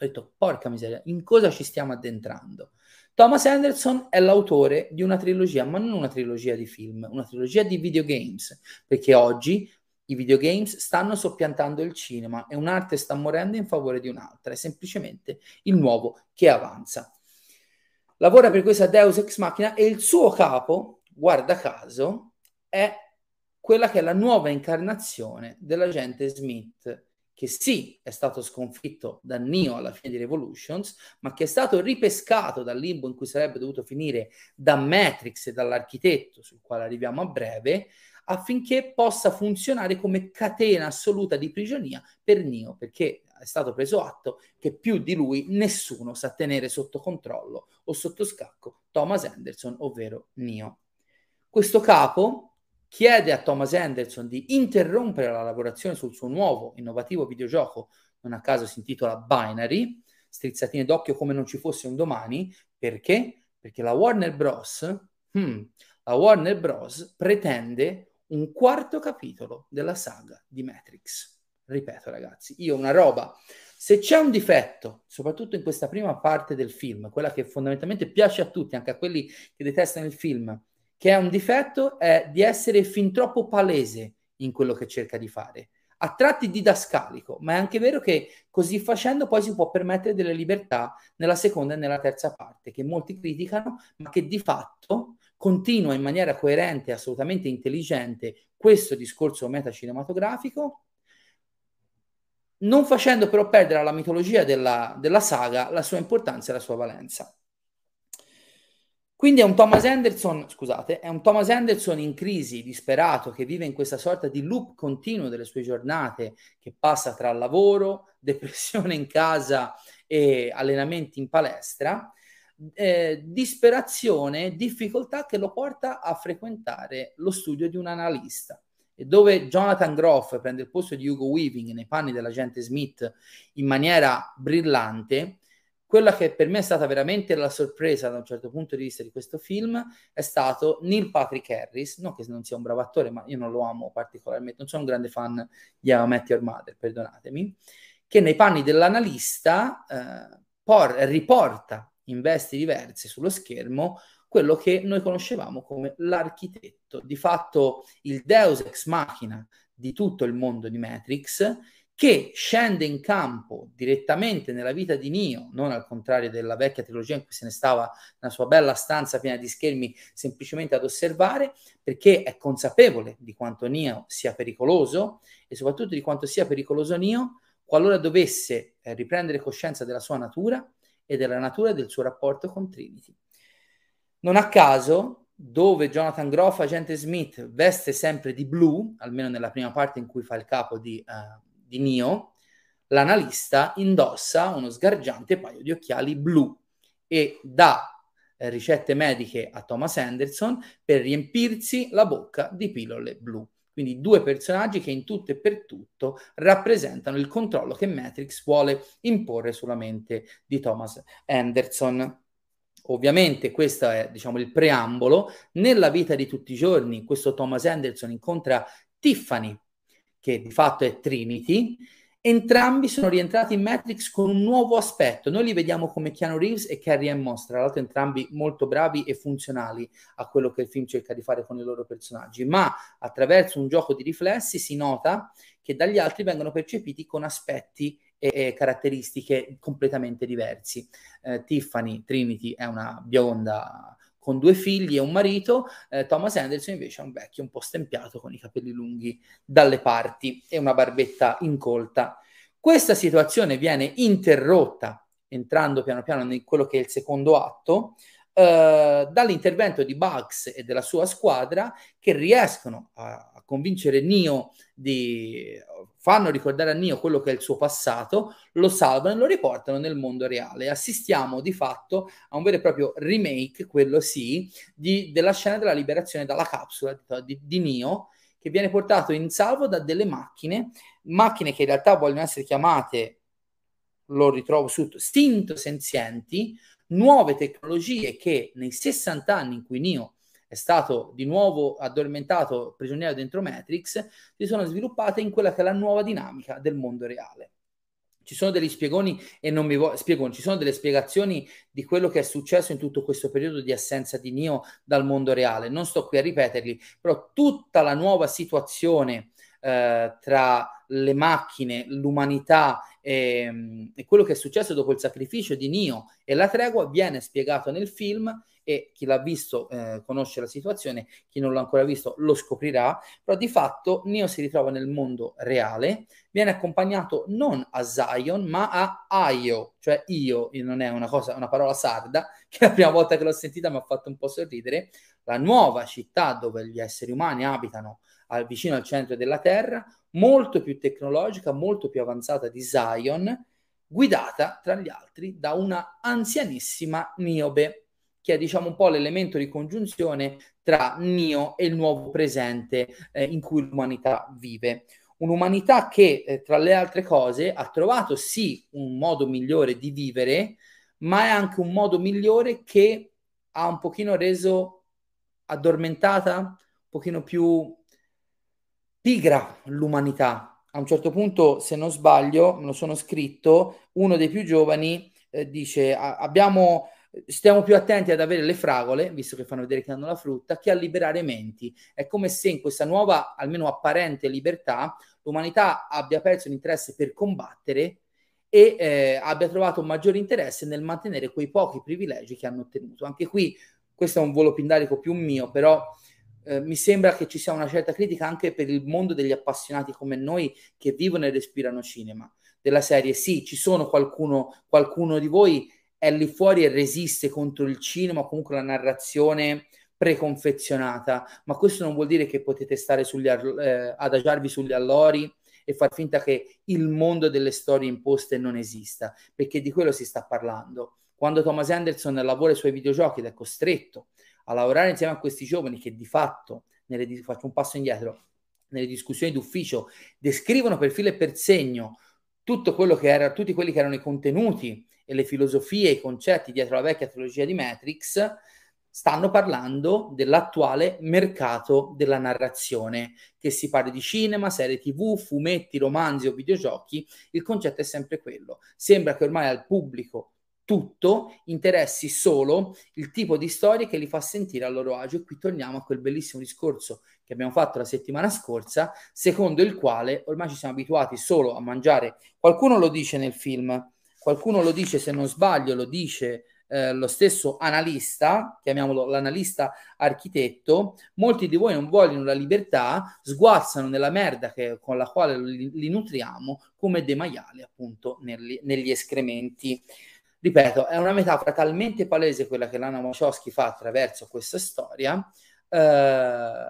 Ho detto, porca miseria, in cosa ci stiamo addentrando? Thomas Anderson è l'autore di una trilogia, ma non una trilogia di film, una trilogia di videogames, perché oggi i videogames stanno soppiantando il cinema e un'arte sta morendo in favore di un'altra, è semplicemente il nuovo che avanza. Lavora per questa Deus Ex Machina e il suo capo, guarda caso, è quella che è la nuova incarnazione dell'agente Smith, che sì è stato sconfitto da Neo alla fine di Revolutions, ma che è stato ripescato dal limbo in cui sarebbe dovuto finire da Matrix e dall'architetto, sul quale arriviamo a breve, affinché possa funzionare come catena assoluta di prigionia per Nio, perché è stato preso atto che più di lui nessuno sa tenere sotto controllo o sotto scacco Thomas Anderson, ovvero Nio. Questo capo chiede a Thomas Anderson di interrompere la lavorazione sul suo nuovo innovativo videogioco, non a caso si intitola Binary, strizzatine d'occhio come non ci fosse un domani, perché? Perché la Warner Bros. Hmm, la Warner Bros. pretende un quarto capitolo della saga di Matrix. Ripeto, ragazzi, io una roba. Se c'è un difetto, soprattutto in questa prima parte del film, quella che fondamentalmente piace a tutti, anche a quelli che detestano il film, che è un difetto, è di essere fin troppo palese in quello che cerca di fare. A tratti didascalico, ma è anche vero che così facendo poi si può permettere delle libertà nella seconda e nella terza parte, che molti criticano, ma che di fatto continua in maniera coerente e assolutamente intelligente questo discorso metacinematografico, non facendo però perdere alla mitologia della, della saga la sua importanza e la sua valenza. Quindi è un Thomas Anderson, scusate, è un Thomas Anderson in crisi, disperato, che vive in questa sorta di loop continuo delle sue giornate, che passa tra lavoro, depressione in casa e allenamenti in palestra, eh, disperazione, difficoltà che lo porta a frequentare lo studio di un analista. E dove Jonathan Groff prende il posto di Hugo Weaving nei panni dell'agente Smith in maniera brillante, quella che per me è stata veramente la sorpresa da un certo punto di vista di questo film è stato Neil Patrick Harris, non che non sia un bravo attore, ma io non lo amo particolarmente, non sono un grande fan di How Met Your Mother, perdonatemi, che nei panni dell'analista eh, por- riporta in vesti diverse sullo schermo quello che noi conoscevamo come l'architetto, di fatto il deus ex machina di tutto il mondo di Matrix, che scende in campo direttamente nella vita di Neo, non al contrario della vecchia trilogia in cui se ne stava nella sua bella stanza piena di schermi semplicemente ad osservare, perché è consapevole di quanto Neo sia pericoloso e soprattutto di quanto sia pericoloso Neo qualora dovesse eh, riprendere coscienza della sua natura e della natura del suo rapporto con Trinity. Non a caso, dove Jonathan Groff, agente Smith, veste sempre di blu, almeno nella prima parte in cui fa il capo di, uh, di Neo, l'analista indossa uno sgargiante paio di occhiali blu e dà eh, ricette mediche a Thomas Anderson per riempirsi la bocca di pillole blu. Quindi due personaggi che in tutto e per tutto rappresentano il controllo che Matrix vuole imporre sulla mente di Thomas Anderson. Ovviamente questo è diciamo, il preambolo. Nella vita di tutti i giorni questo Thomas Anderson incontra Tiffany, che di fatto è Trinity, entrambi sono rientrati in Matrix con un nuovo aspetto. Noi li vediamo come Keanu Reeves e Carrie Ann Moss, tra l'altro entrambi molto bravi e funzionali a quello che il film cerca di fare con i loro personaggi, ma attraverso un gioco di riflessi si nota che dagli altri vengono percepiti con aspetti e caratteristiche completamente diversi. Eh, Tiffany Trinity è una bionda con due figli e un marito, eh, Thomas Anderson invece è un vecchio un po' stempiato con i capelli lunghi dalle parti e una barbetta incolta. Questa situazione viene interrotta entrando piano piano in quello che è il secondo atto, eh, dall'intervento di Bugs e della sua squadra che riescono a, convincere Neo di fanno ricordare a Neo quello che è il suo passato, lo salvano e lo riportano nel mondo reale. Assistiamo di fatto a un vero e proprio remake, quello sì, di, della scena della liberazione dalla capsula di, di Neo, che viene portato in salvo da delle macchine, macchine che in realtà vogliono essere chiamate, lo ritrovo su, stinto senzienti, nuove tecnologie che nei 60 anni in cui Neo è stato di nuovo addormentato prigioniero dentro Matrix, si sono sviluppate in quella che è la nuova dinamica del mondo reale. Ci sono degli spiegoni e non mi voglio spiegoni, ci sono delle spiegazioni di quello che è successo in tutto questo periodo di assenza di Neo dal mondo reale. Non sto qui a ripeterli, però tutta la nuova situazione eh, tra le macchine, l'umanità e, e, quello che è successo dopo il sacrificio di Nio e la tregua viene spiegato nel film e chi l'ha visto eh, conosce la situazione, chi non l'ha ancora visto lo scoprirà, però di fatto Nio si ritrova nel mondo reale, viene accompagnato non a Zion ma a Aio, cioè io, non è una cosa, una parola sarda, che la prima volta che l'ho sentita mi ha fatto un po' sorridere, la nuova città dove gli esseri umani abitano al, vicino al centro della Terra, molto più tecnologica, molto più avanzata di Zion, guidata tra gli altri da una anzianissima Niobe, che è diciamo un po' l'elemento di congiunzione tra Nio e il nuovo presente eh, in cui l'umanità vive. Un'umanità che, eh, tra le altre cose, ha trovato sì un modo migliore di vivere, ma è anche un modo migliore che ha un pochino reso addormentata, un pochino più pigra l'umanità. A un certo punto, se non sbaglio, me lo sono scritto, uno dei più giovani eh, dice abbiamo, stiamo più attenti ad avere le fragole, visto che fanno vedere che hanno la frutta, che a liberare menti. È come se in questa nuova, almeno apparente libertà, l'umanità abbia perso l'interesse per combattere e eh, abbia trovato un maggiore interesse nel mantenere quei pochi privilegi che hanno ottenuto. Anche qui, questo è un volo pindarico più mio, però eh, mi sembra che ci sia una certa critica anche per il mondo degli appassionati come noi che vivono e respirano cinema. Della serie, sì, ci sono qualcuno, qualcuno di voi è lì fuori e resiste contro il cinema, comunque la narrazione preconfezionata, ma questo non vuol dire che potete stare sugli, eh, adagiarvi sugli allori e far finta che il mondo delle storie imposte non esista, perché di quello si sta parlando. Quando Thomas Anderson lavora sui videogiochi ed è costretto a lavorare insieme a questi giovani che di fatto, nelle, faccio un passo indietro, nelle discussioni d'ufficio descrivono per filo e per segno tutto quello che era, tutti quelli che erano i contenuti e le filosofie e i concetti dietro la vecchia trilogia di Matrix, stanno parlando dell'attuale mercato della narrazione, che si parli di cinema, serie tv, fumetti, romanzi o videogiochi, il concetto è sempre quello. Sembra che ormai al pubblico tutto, interessi solo il tipo di storie che li fa sentire a loro agio. E qui torniamo a quel bellissimo discorso che abbiamo fatto la settimana scorsa, secondo il quale ormai ci siamo abituati solo a mangiare. Qualcuno lo dice nel film, qualcuno lo dice, se non sbaglio, lo dice eh, lo stesso analista, chiamiamolo l'analista architetto, molti di voi non vogliono la libertà, sguazzano nella merda che, con la quale li, li nutriamo come dei maiali appunto negli, negli escrementi. Ripeto, è una metafora talmente palese quella che Lana Wachowski fa attraverso questa storia. Eh,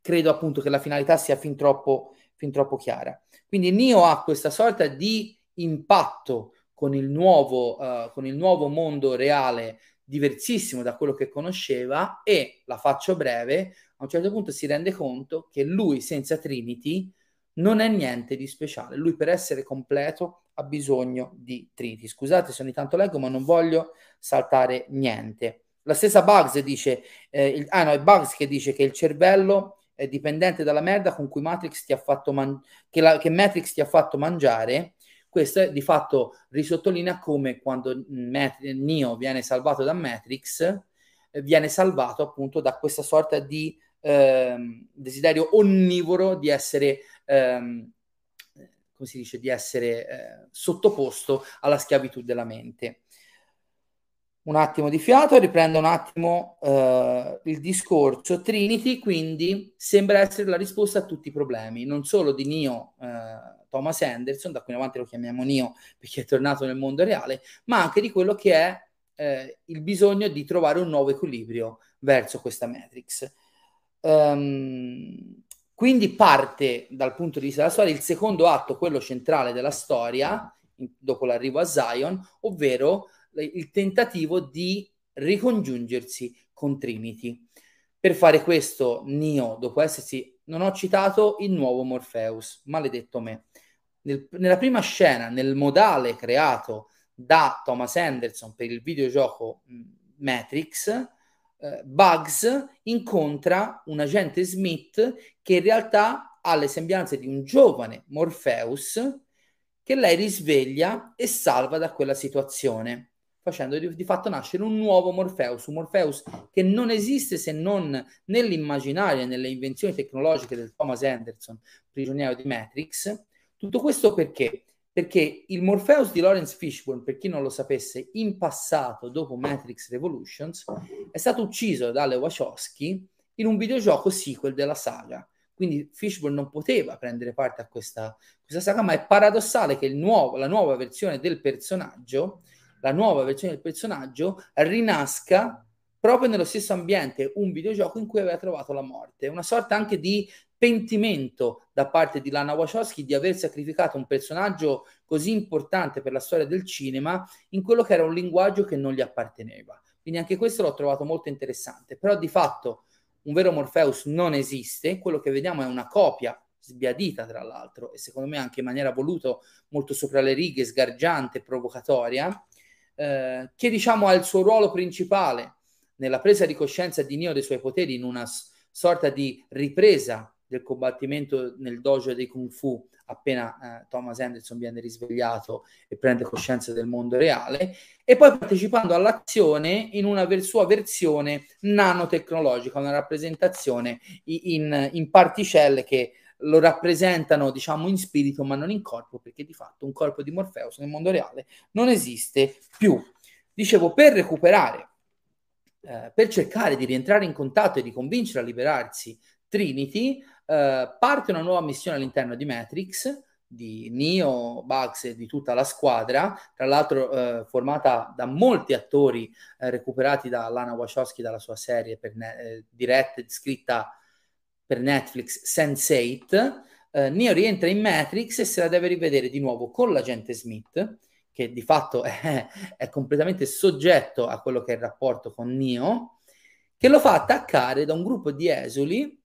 credo appunto che la finalità sia fin troppo, fin troppo chiara. Quindi Nio ha questa sorta di impatto con il nuovo, uh, con il nuovo mondo reale diversissimo da quello che conosceva e, la faccio breve, a un certo punto si rende conto che lui senza Trinity non è niente di speciale. Lui per essere completo ha bisogno di Trinity. Scusate se ogni tanto leggo, ma non voglio saltare niente. La stessa Bugs dice, eh, il, ah no, è Bugs che dice che il cervello è dipendente dalla merda con cui Matrix ti ha fatto man- che, la, che Matrix ti ha fatto mangiare. Questo è, di fatto risottolinea come quando Mat- Neo viene salvato da Matrix, eh, viene salvato appunto da questa sorta di eh, desiderio onnivoro di essere ehm, come si dice, di essere eh, sottoposto alla schiavitù della mente. Un attimo di fiato, riprendo un attimo eh, il discorso. Trinity quindi sembra essere la risposta a tutti i problemi, non solo di Neo eh, Thomas Anderson, da qui in avanti lo chiamiamo Neo perché è tornato nel mondo reale, ma anche di quello che è eh, il bisogno di trovare un nuovo equilibrio verso questa Matrix. Um, quindi parte dal punto di vista della storia il secondo atto, quello centrale della storia, dopo l'arrivo a Zion, ovvero il tentativo di ricongiungersi con Trinity. Per fare questo, Neo, dopo essersi, non ho citato il nuovo Morpheus, maledetto me. Nel, nella prima scena, nel modale creato da Thomas Anderson per il videogioco Matrix, eh, Bugs incontra un agente Smith che in realtà ha le sembianze di un giovane Morpheus che lei risveglia e salva da quella situazione, facendo di, di fatto nascere un nuovo Morpheus, un Morpheus che non esiste se non nell'immaginario e nelle invenzioni tecnologiche del Thomas Anderson, prigioniero di Matrix. Tutto questo perché? perché il Morpheus di Lawrence Fishburne, per chi non lo sapesse, in passato, dopo Matrix Revolutions, è stato ucciso dalle Wachowski in un videogioco sequel della saga. Quindi Fishburne non poteva prendere parte a questa, questa saga, ma è paradossale che nuovo, la nuova versione del personaggio, la nuova versione del personaggio rinasca proprio nello stesso ambiente, un videogioco in cui aveva trovato la morte. Una sorta anche di pentimento da parte di Lana Wachowski di aver sacrificato un personaggio così importante per la storia del cinema in quello che era un linguaggio che non gli apparteneva. Quindi anche questo l'ho trovato molto interessante, però di fatto un vero Morpheus non esiste, quello che vediamo è una copia sbiadita tra l'altro e secondo me anche in maniera voluta molto sopra le righe, sgargiante, provocatoria, eh, che diciamo ha il suo ruolo principale nella presa di coscienza di Neo dei suoi poteri in una sorta di ripresa del combattimento nel dojo dei Kung Fu appena eh, Thomas Anderson viene risvegliato e prende coscienza del mondo reale, e poi partecipando all'azione in una ver- sua versione nanotecnologica, una rappresentazione in, in particelle che lo rappresentano, diciamo, in spirito ma non in corpo, perché di fatto un corpo di Morpheus nel mondo reale non esiste più. Dicevo, per recuperare, eh, per cercare di rientrare in contatto e di convincere a liberarsi Trinity, eh, parte una nuova missione all'interno di Matrix di Neo, Bugs e di tutta la squadra, tra l'altro eh, formata da molti attori eh, recuperati da Lana Wachowski dalla sua serie ne- eh, diretta e scritta per Netflix Sense8. Eh, Neo rientra in Matrix e se la deve rivedere di nuovo con l'agente Smith, che di fatto è, è completamente soggetto a quello che è il rapporto con Neo, che lo fa attaccare da un gruppo di esuli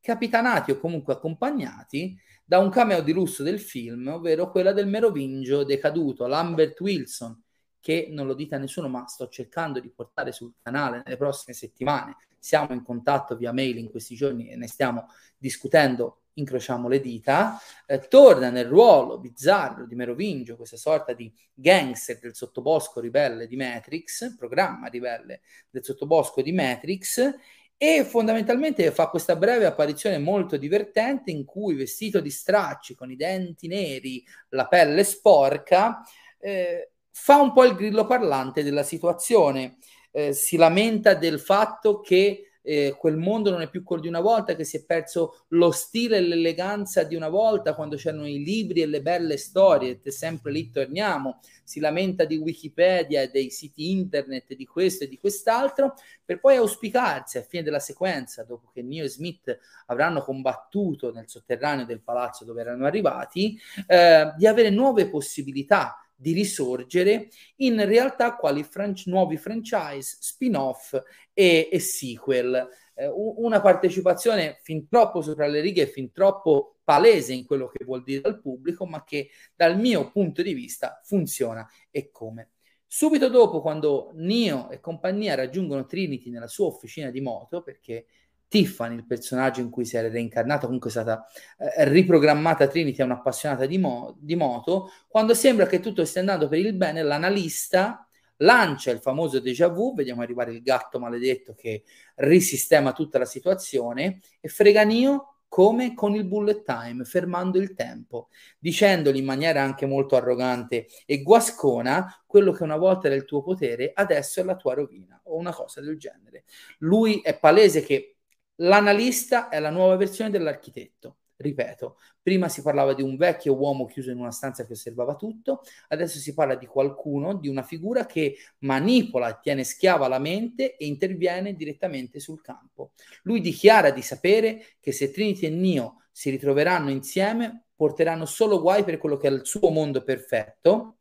capitanati o comunque accompagnati da un cameo di lusso del film, ovvero quella del merovingio decaduto Lambert Wilson, che non lo dite a nessuno, ma sto cercando di portare sul canale nelle prossime settimane. Siamo in contatto via mail in questi giorni e ne stiamo discutendo incrociamo le dita, eh, torna nel ruolo bizzarro di Merovingio, questa sorta di gangster del sottobosco ribelle di Matrix, programma ribelle del sottobosco di Matrix, e fondamentalmente fa questa breve apparizione molto divertente in cui vestito di stracci, con i denti neri, la pelle sporca, eh, fa un po' il grillo parlante della situazione, eh, si lamenta del fatto che eh, quel mondo non è più quello di una volta, che si è perso lo stile e l'eleganza di una volta quando c'erano i libri e le belle storie, e sempre lì torniamo, si lamenta di Wikipedia e dei siti internet, di questo e di quest'altro, per poi auspicarsi a fine della sequenza, dopo che Neo e Smith avranno combattuto nel sotterraneo del palazzo dove erano arrivati, eh, di avere nuove possibilità di risorgere in realtà quali fran- nuovi franchise, spin-off e, e sequel. Eh, una partecipazione fin troppo sopra le righe, fin troppo palese in quello che vuol dire al pubblico, ma che dal mio punto di vista funziona e come. Subito dopo, quando Neo e compagnia raggiungono Trinity nella sua officina di moto, perché Tiffany, il personaggio in cui si era reincarnata, comunque è stata eh, riprogrammata Trinity, è un'appassionata di, mo- di moto, quando sembra che tutto stia andando per il bene, l'analista lancia il famoso déjà vu, vediamo arrivare il gatto maledetto che risistema tutta la situazione e frega Nio come con il bullet time, fermando il tempo, dicendogli in maniera anche molto arrogante e guascona quello che una volta era il tuo potere, adesso è la tua rovina, o una cosa del genere. Lui è palese che L'analista è la nuova versione dell'architetto. Ripeto, prima si parlava di un vecchio uomo chiuso in una stanza che osservava tutto, adesso si parla di qualcuno, di una figura che manipola, tiene schiava la mente e interviene direttamente sul campo. Lui dichiara di sapere che se Trinity e Neo si ritroveranno insieme, porteranno solo guai per quello che è il suo mondo perfetto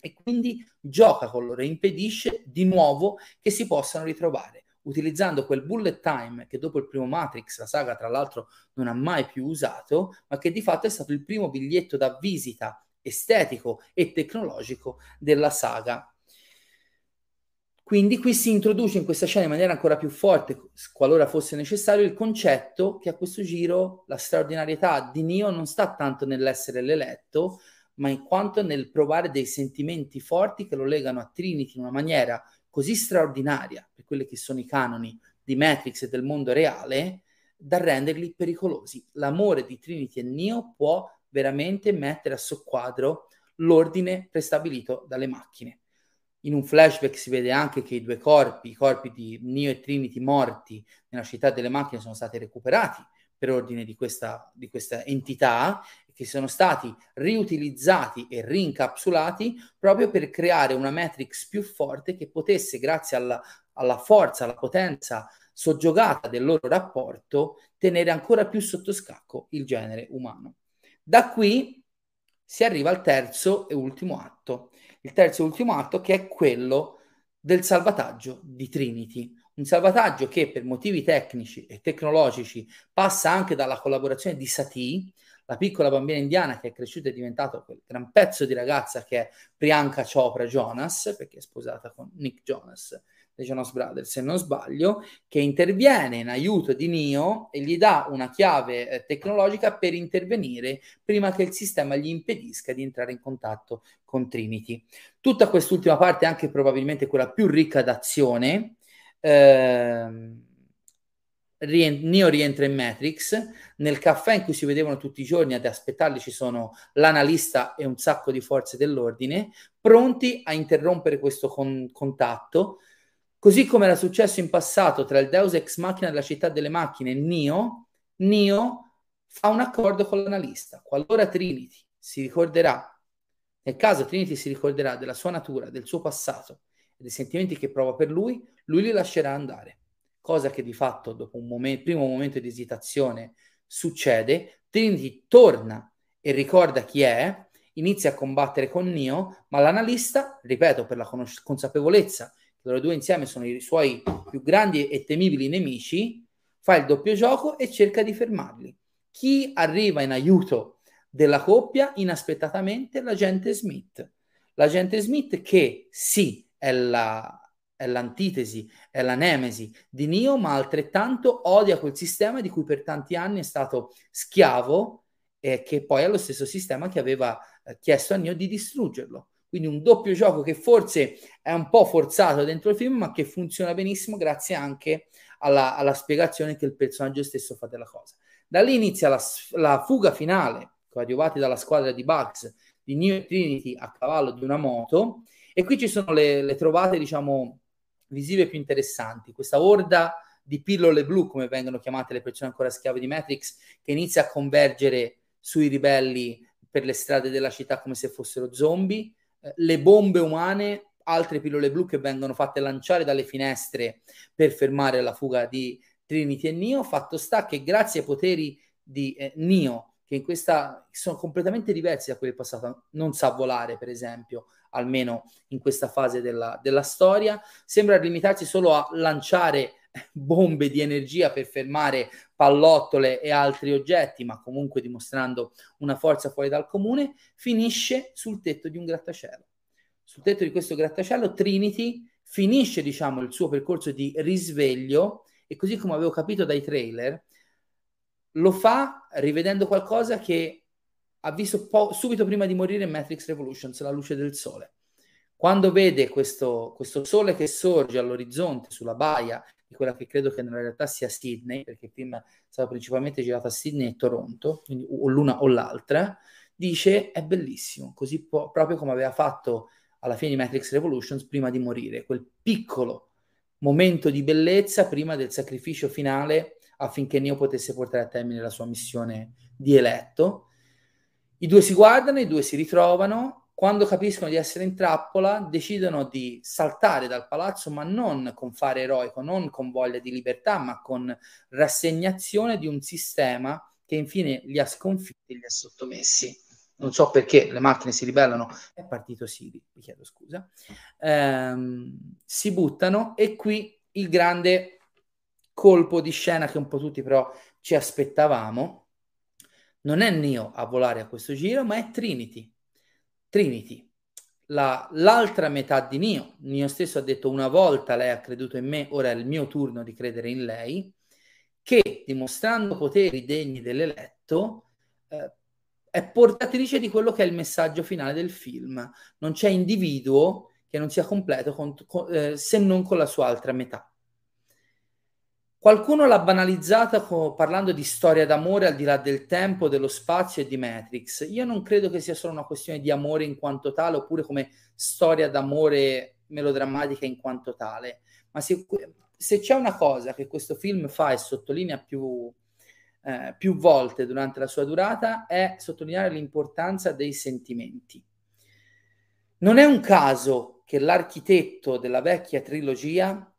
e quindi gioca con loro e impedisce di nuovo che si possano ritrovare utilizzando quel bullet time che dopo il primo Matrix la saga tra l'altro non ha mai più usato, ma che di fatto è stato il primo biglietto da visita estetico e tecnologico della saga. Quindi qui si introduce in questa scena in maniera ancora più forte, qualora fosse necessario, il concetto che a questo giro la straordinarietà di Neo non sta tanto nell'essere l'eletto, ma in quanto nel provare dei sentimenti forti che lo legano a Trinity in una maniera così straordinaria per quelli che sono i canoni di Matrix e del mondo reale da renderli pericolosi. L'amore di Trinity e Neo può veramente mettere a soqquadro l'ordine prestabilito dalle macchine. In un flashback si vede anche che i due corpi, i corpi di Neo e Trinity morti nella città delle macchine, sono stati recuperati per ordine di questa, di questa entità che sono stati riutilizzati e rincapsulati proprio per creare una Matrix più forte che potesse, grazie alla, alla forza, alla potenza soggiogata del loro rapporto, tenere ancora più sotto scacco il genere umano. Da qui si arriva al terzo e ultimo atto. Il terzo e ultimo atto che è quello del salvataggio di Trinity. Un salvataggio che per motivi tecnici e tecnologici passa anche dalla collaborazione di Satie, la piccola bambina indiana che è cresciuta e diventata quel gran pezzo di ragazza che è Priyanka Chopra Jonas, perché è sposata con Nick Jonas dei Jonas Brothers, se non sbaglio, che interviene in aiuto di Neo e gli dà una chiave eh, tecnologica per intervenire prima che il sistema gli impedisca di entrare in contatto con Trinity. Tutta quest'ultima parte è anche probabilmente quella più ricca d'azione. Ehm, Rien- Neo rientra in Matrix, nel caffè in cui si vedevano tutti i giorni ad aspettarli ci sono l'analista e un sacco di forze dell'ordine, pronti a interrompere questo con- contatto, così come era successo in passato tra il Deus Ex Machina della città delle macchine e Neo, Neo fa un accordo con l'analista. Qualora Trinity si ricorderà, nel caso Trinity si ricorderà della sua natura, del suo passato e dei sentimenti che prova per lui, lui li lascerà andare cosa che di fatto dopo un momento, primo momento di esitazione succede, Trinity torna e ricorda chi è, inizia a combattere con Neo, ma l'analista, ripeto, per la conos- consapevolezza che loro due insieme sono i suoi più grandi e temibili nemici, fa il doppio gioco e cerca di fermarli. Chi arriva in aiuto della coppia? Inaspettatamente l'agente Smith. L'agente Smith che sì, è la è l'antitesi, è la nemesi di Neo, ma altrettanto odia quel sistema di cui per tanti anni è stato schiavo e che poi è lo stesso sistema che aveva eh, chiesto a Neo di distruggerlo. Quindi un doppio gioco che forse è un po' forzato dentro il film, ma che funziona benissimo grazie anche alla, alla spiegazione che il personaggio stesso fa della cosa. Da lì inizia la, la fuga finale, coadiuvati dalla squadra di Bugs, di Neo e Trinity a cavallo di una moto, e qui ci sono le, le trovate, diciamo, visive più interessanti. Questa orda di pillole blu, come vengono chiamate le persone ancora schiave di Matrix, che inizia a convergere sui ribelli per le strade della città come se fossero zombie, eh, le bombe umane, altre pillole blu che vengono fatte lanciare dalle finestre per fermare la fuga di Trinity e Neo. Fatto sta che grazie ai poteri di eh, Neo, che in questa sono completamente diversi da quelli del passato, non sa volare, per esempio, almeno in questa fase della, della storia. Sembra limitarsi solo a lanciare bombe di energia per fermare pallottole e altri oggetti, ma comunque dimostrando una forza fuori dal comune, finisce sul tetto di un grattacielo. Sul tetto di questo grattacielo Trinity finisce, diciamo, il suo percorso di risveglio e così come avevo capito dai trailer, lo fa rivedendo qualcosa che ha visto po- subito prima di morire Matrix Revolutions, la luce del sole. Quando vede questo, questo sole che sorge all'orizzonte sulla baia di quella che credo che nella realtà sia Sydney, perché il film è stato principalmente girato a Sydney e Toronto, quindi o l'una o l'altra, dice è bellissimo, così po- proprio come aveva fatto alla fine di Matrix Revolutions prima di morire, quel piccolo momento di bellezza prima del sacrificio finale affinché Neo potesse portare a termine la sua missione di eletto i due si guardano, i due si ritrovano, quando capiscono di essere in trappola decidono di saltare dal palazzo, ma non con fare eroico, non con voglia di libertà, ma con rassegnazione di un sistema che infine li ha sconfitti e li ha sottomessi. Non so perché le macchine si ribellano, è partito Siri, vi chiedo scusa. Ehm, si buttano e qui il grande colpo di scena che un po' tutti però ci aspettavamo non è Neo a volare a questo giro, ma è Trinity. Trinity, la, l'altra metà di Neo. Neo stesso ha detto una volta lei ha creduto in me, ora è il mio turno di credere in lei, che dimostrando poteri degni dell'eletto eh, è portatrice di quello che è il messaggio finale del film. Non c'è individuo che non sia completo con, con, eh, se non con la sua altra metà. Qualcuno l'ha banalizzata co- parlando di storia d'amore al di là del tempo, dello spazio e di Matrix. Io non credo che sia solo una questione di amore in quanto tale, oppure come storia d'amore melodrammatica in quanto tale, ma se, se c'è una cosa che questo film fa e sottolinea più, eh, più volte durante la sua durata, è sottolineare l'importanza dei sentimenti. Non è un caso che l'architetto della vecchia trilogia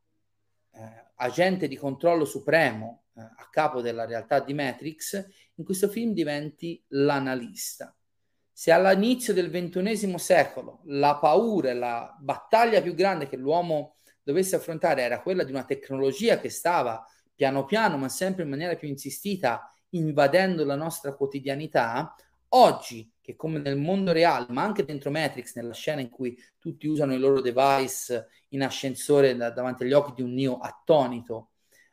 agente di controllo supremo eh, a capo della realtà di Matrix, in questo film diventi l'analista. Se all'inizio del ventunesimo secolo la paura e la battaglia più grande che l'uomo dovesse affrontare era quella di una tecnologia che stava piano piano, ma sempre in maniera più insistita, invadendo la nostra quotidianità, oggi, che come nel mondo reale, ma anche dentro Matrix, nella scena in cui tutti usano i loro device in ascensore da, davanti agli occhi di un Neo attonito,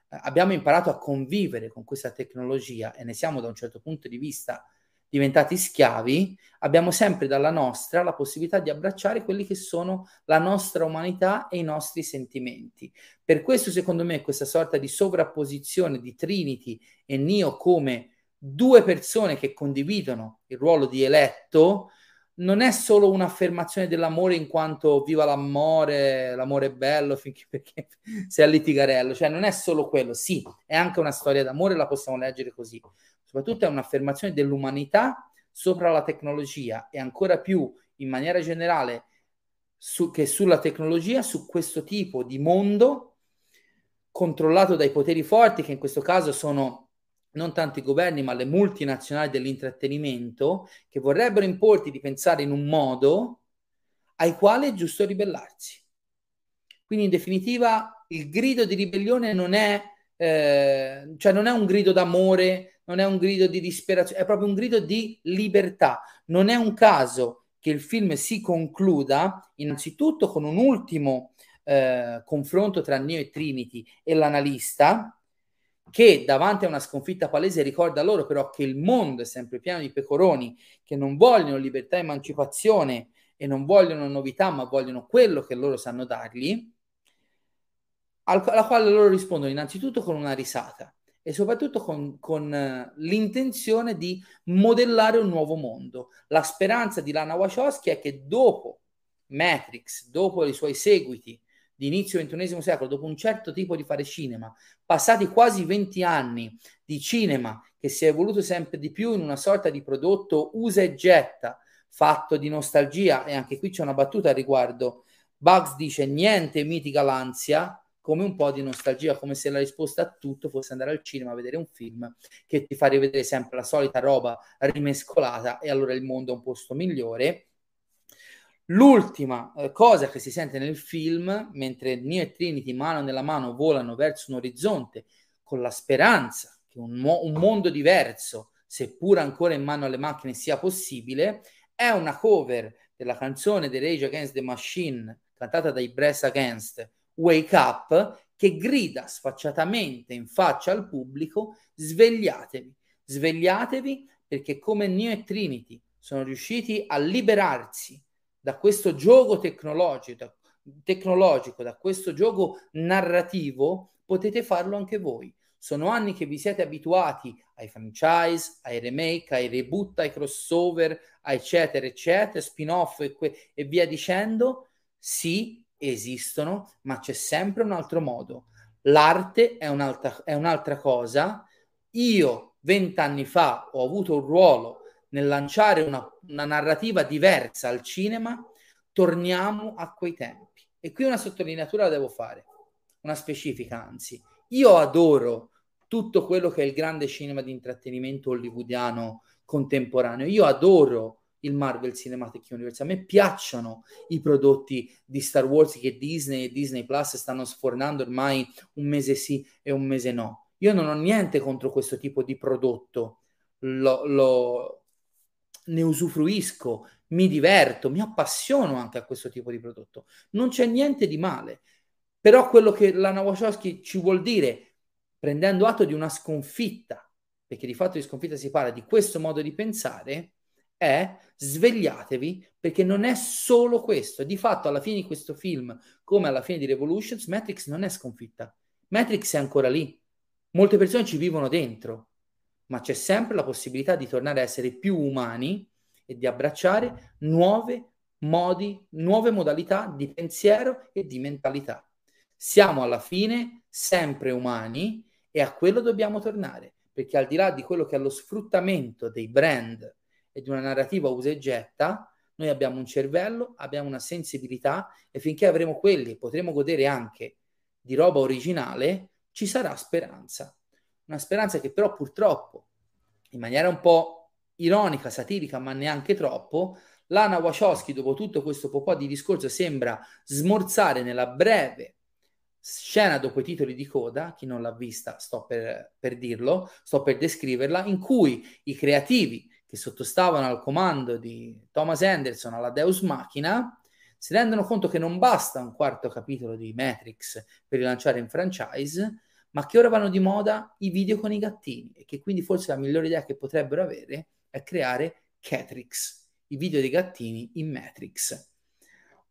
eh, abbiamo imparato a convivere con questa tecnologia e ne siamo da un certo punto di vista diventati schiavi, abbiamo sempre dalla nostra la possibilità di abbracciare quelli che sono la nostra umanità e i nostri sentimenti. Per questo, secondo me, questa sorta di sovrapposizione di Trinity e Neo come due persone che condividono il ruolo di eletto non è solo un'affermazione dell'amore in quanto viva l'amore, l'amore è bello finché perché sei al litigarello, cioè non è solo quello, sì, è anche una storia d'amore, la possiamo leggere così, soprattutto è un'affermazione dell'umanità sopra la tecnologia e ancora più in maniera generale su, che sulla tecnologia, su questo tipo di mondo controllato dai poteri forti che in questo caso sono non tanto i governi, ma le multinazionali dell'intrattenimento, che vorrebbero importi di pensare in un modo ai quali è giusto ribellarsi. Quindi, in definitiva, il grido di ribellione non è, eh, cioè non è un grido d'amore, non è un grido di disperazione, è proprio un grido di libertà. Non è un caso che il film si concluda innanzitutto con un ultimo eh, confronto tra Neo e Trinity e l'analista, che davanti a una sconfitta palese ricorda loro però che il mondo è sempre pieno di pecoroni che non vogliono libertà e emancipazione e non vogliono novità, ma vogliono quello che loro sanno dargli, alla quale loro rispondono innanzitutto con una risata e soprattutto con, con uh, l'intenzione di modellare un nuovo mondo. La speranza di Lana Wachowski è che dopo Matrix, dopo i suoi seguiti di inizio XXI secolo, dopo un certo tipo di fare cinema, passati quasi 20 anni di cinema che si è evoluto sempre di più in una sorta di prodotto usa e getta, fatto di nostalgia, e anche qui c'è una battuta a riguardo, Bugs dice niente mitiga l'ansia, come un po' di nostalgia, come se la risposta a tutto fosse andare al cinema a vedere un film che ti fa rivedere sempre la solita roba rimescolata e allora il mondo è un posto migliore. L'ultima eh, cosa che si sente nel film, mentre Neo e Trinity mano nella mano volano verso un orizzonte con la speranza che un, mo- un mondo diverso, seppur ancora in mano alle macchine, sia possibile, è una cover della canzone The Rage Against the Machine cantata dai Brass Against, Wake Up che grida sfacciatamente in faccia al pubblico svegliatevi, svegliatevi perché come Neo e Trinity sono riusciti a liberarsi da questo gioco tecnologico, tecnologico, da questo gioco narrativo, potete farlo anche voi. Sono anni che vi siete abituati ai franchise, ai remake, ai reboot, ai crossover, eccetera, eccetera, spin-off e, que- e via dicendo. Sì, esistono, ma c'è sempre un altro modo. L'arte è un'altra, è un'altra cosa. Io vent'anni fa ho avuto un ruolo nel lanciare una, una narrativa diversa al cinema, torniamo a quei tempi. E qui una sottolineatura la devo fare, una specifica anzi. Io adoro tutto quello che è il grande cinema di intrattenimento hollywoodiano contemporaneo. Io adoro il Marvel Cinematic Universe. A me piacciono i prodotti di Star Wars che Disney e Disney Plus stanno sfornando ormai un mese sì e un mese no. Io non ho niente contro questo tipo di prodotto, lo, lo, ne usufruisco, mi diverto, mi appassiono anche a questo tipo di prodotto. Non c'è niente di male. Però quello che Lana Wachowski ci vuol dire, prendendo atto di una sconfitta, perché di fatto di sconfitta si parla di questo modo di pensare, è svegliatevi perché non è solo questo. Di fatto, alla fine di questo film, come alla fine di Revolutions, Matrix non è sconfitta. Matrix è ancora lì. Molte persone ci vivono dentro, ma c'è sempre la possibilità di tornare a essere più umani e di abbracciare nuovi modi, nuove modalità di pensiero e di mentalità. Siamo alla fine sempre umani e a quello dobbiamo tornare, perché al di là di quello che è lo sfruttamento dei brand e di una narrativa usa e getta, noi abbiamo un cervello, abbiamo una sensibilità e finché avremo quelli e potremo godere anche di roba originale, ci sarà speranza. Una speranza che però purtroppo, in maniera un po' ironica, satirica, ma neanche troppo, Lana Wachowski, dopo tutto questo po' di discorso, sembra smorzare nella breve scena dopo i titoli di coda, chi non l'ha vista sto per, per dirlo, sto per descriverla, in cui i creativi che sottostavano al comando di Thomas Anderson alla Deus Machina si rendono conto che non basta un quarto capitolo di Matrix per rilanciare in franchise, ma che ora vanno di moda i video con i gattini e che quindi forse la migliore idea che potrebbero avere è creare Catrix, i video dei gattini in Matrix.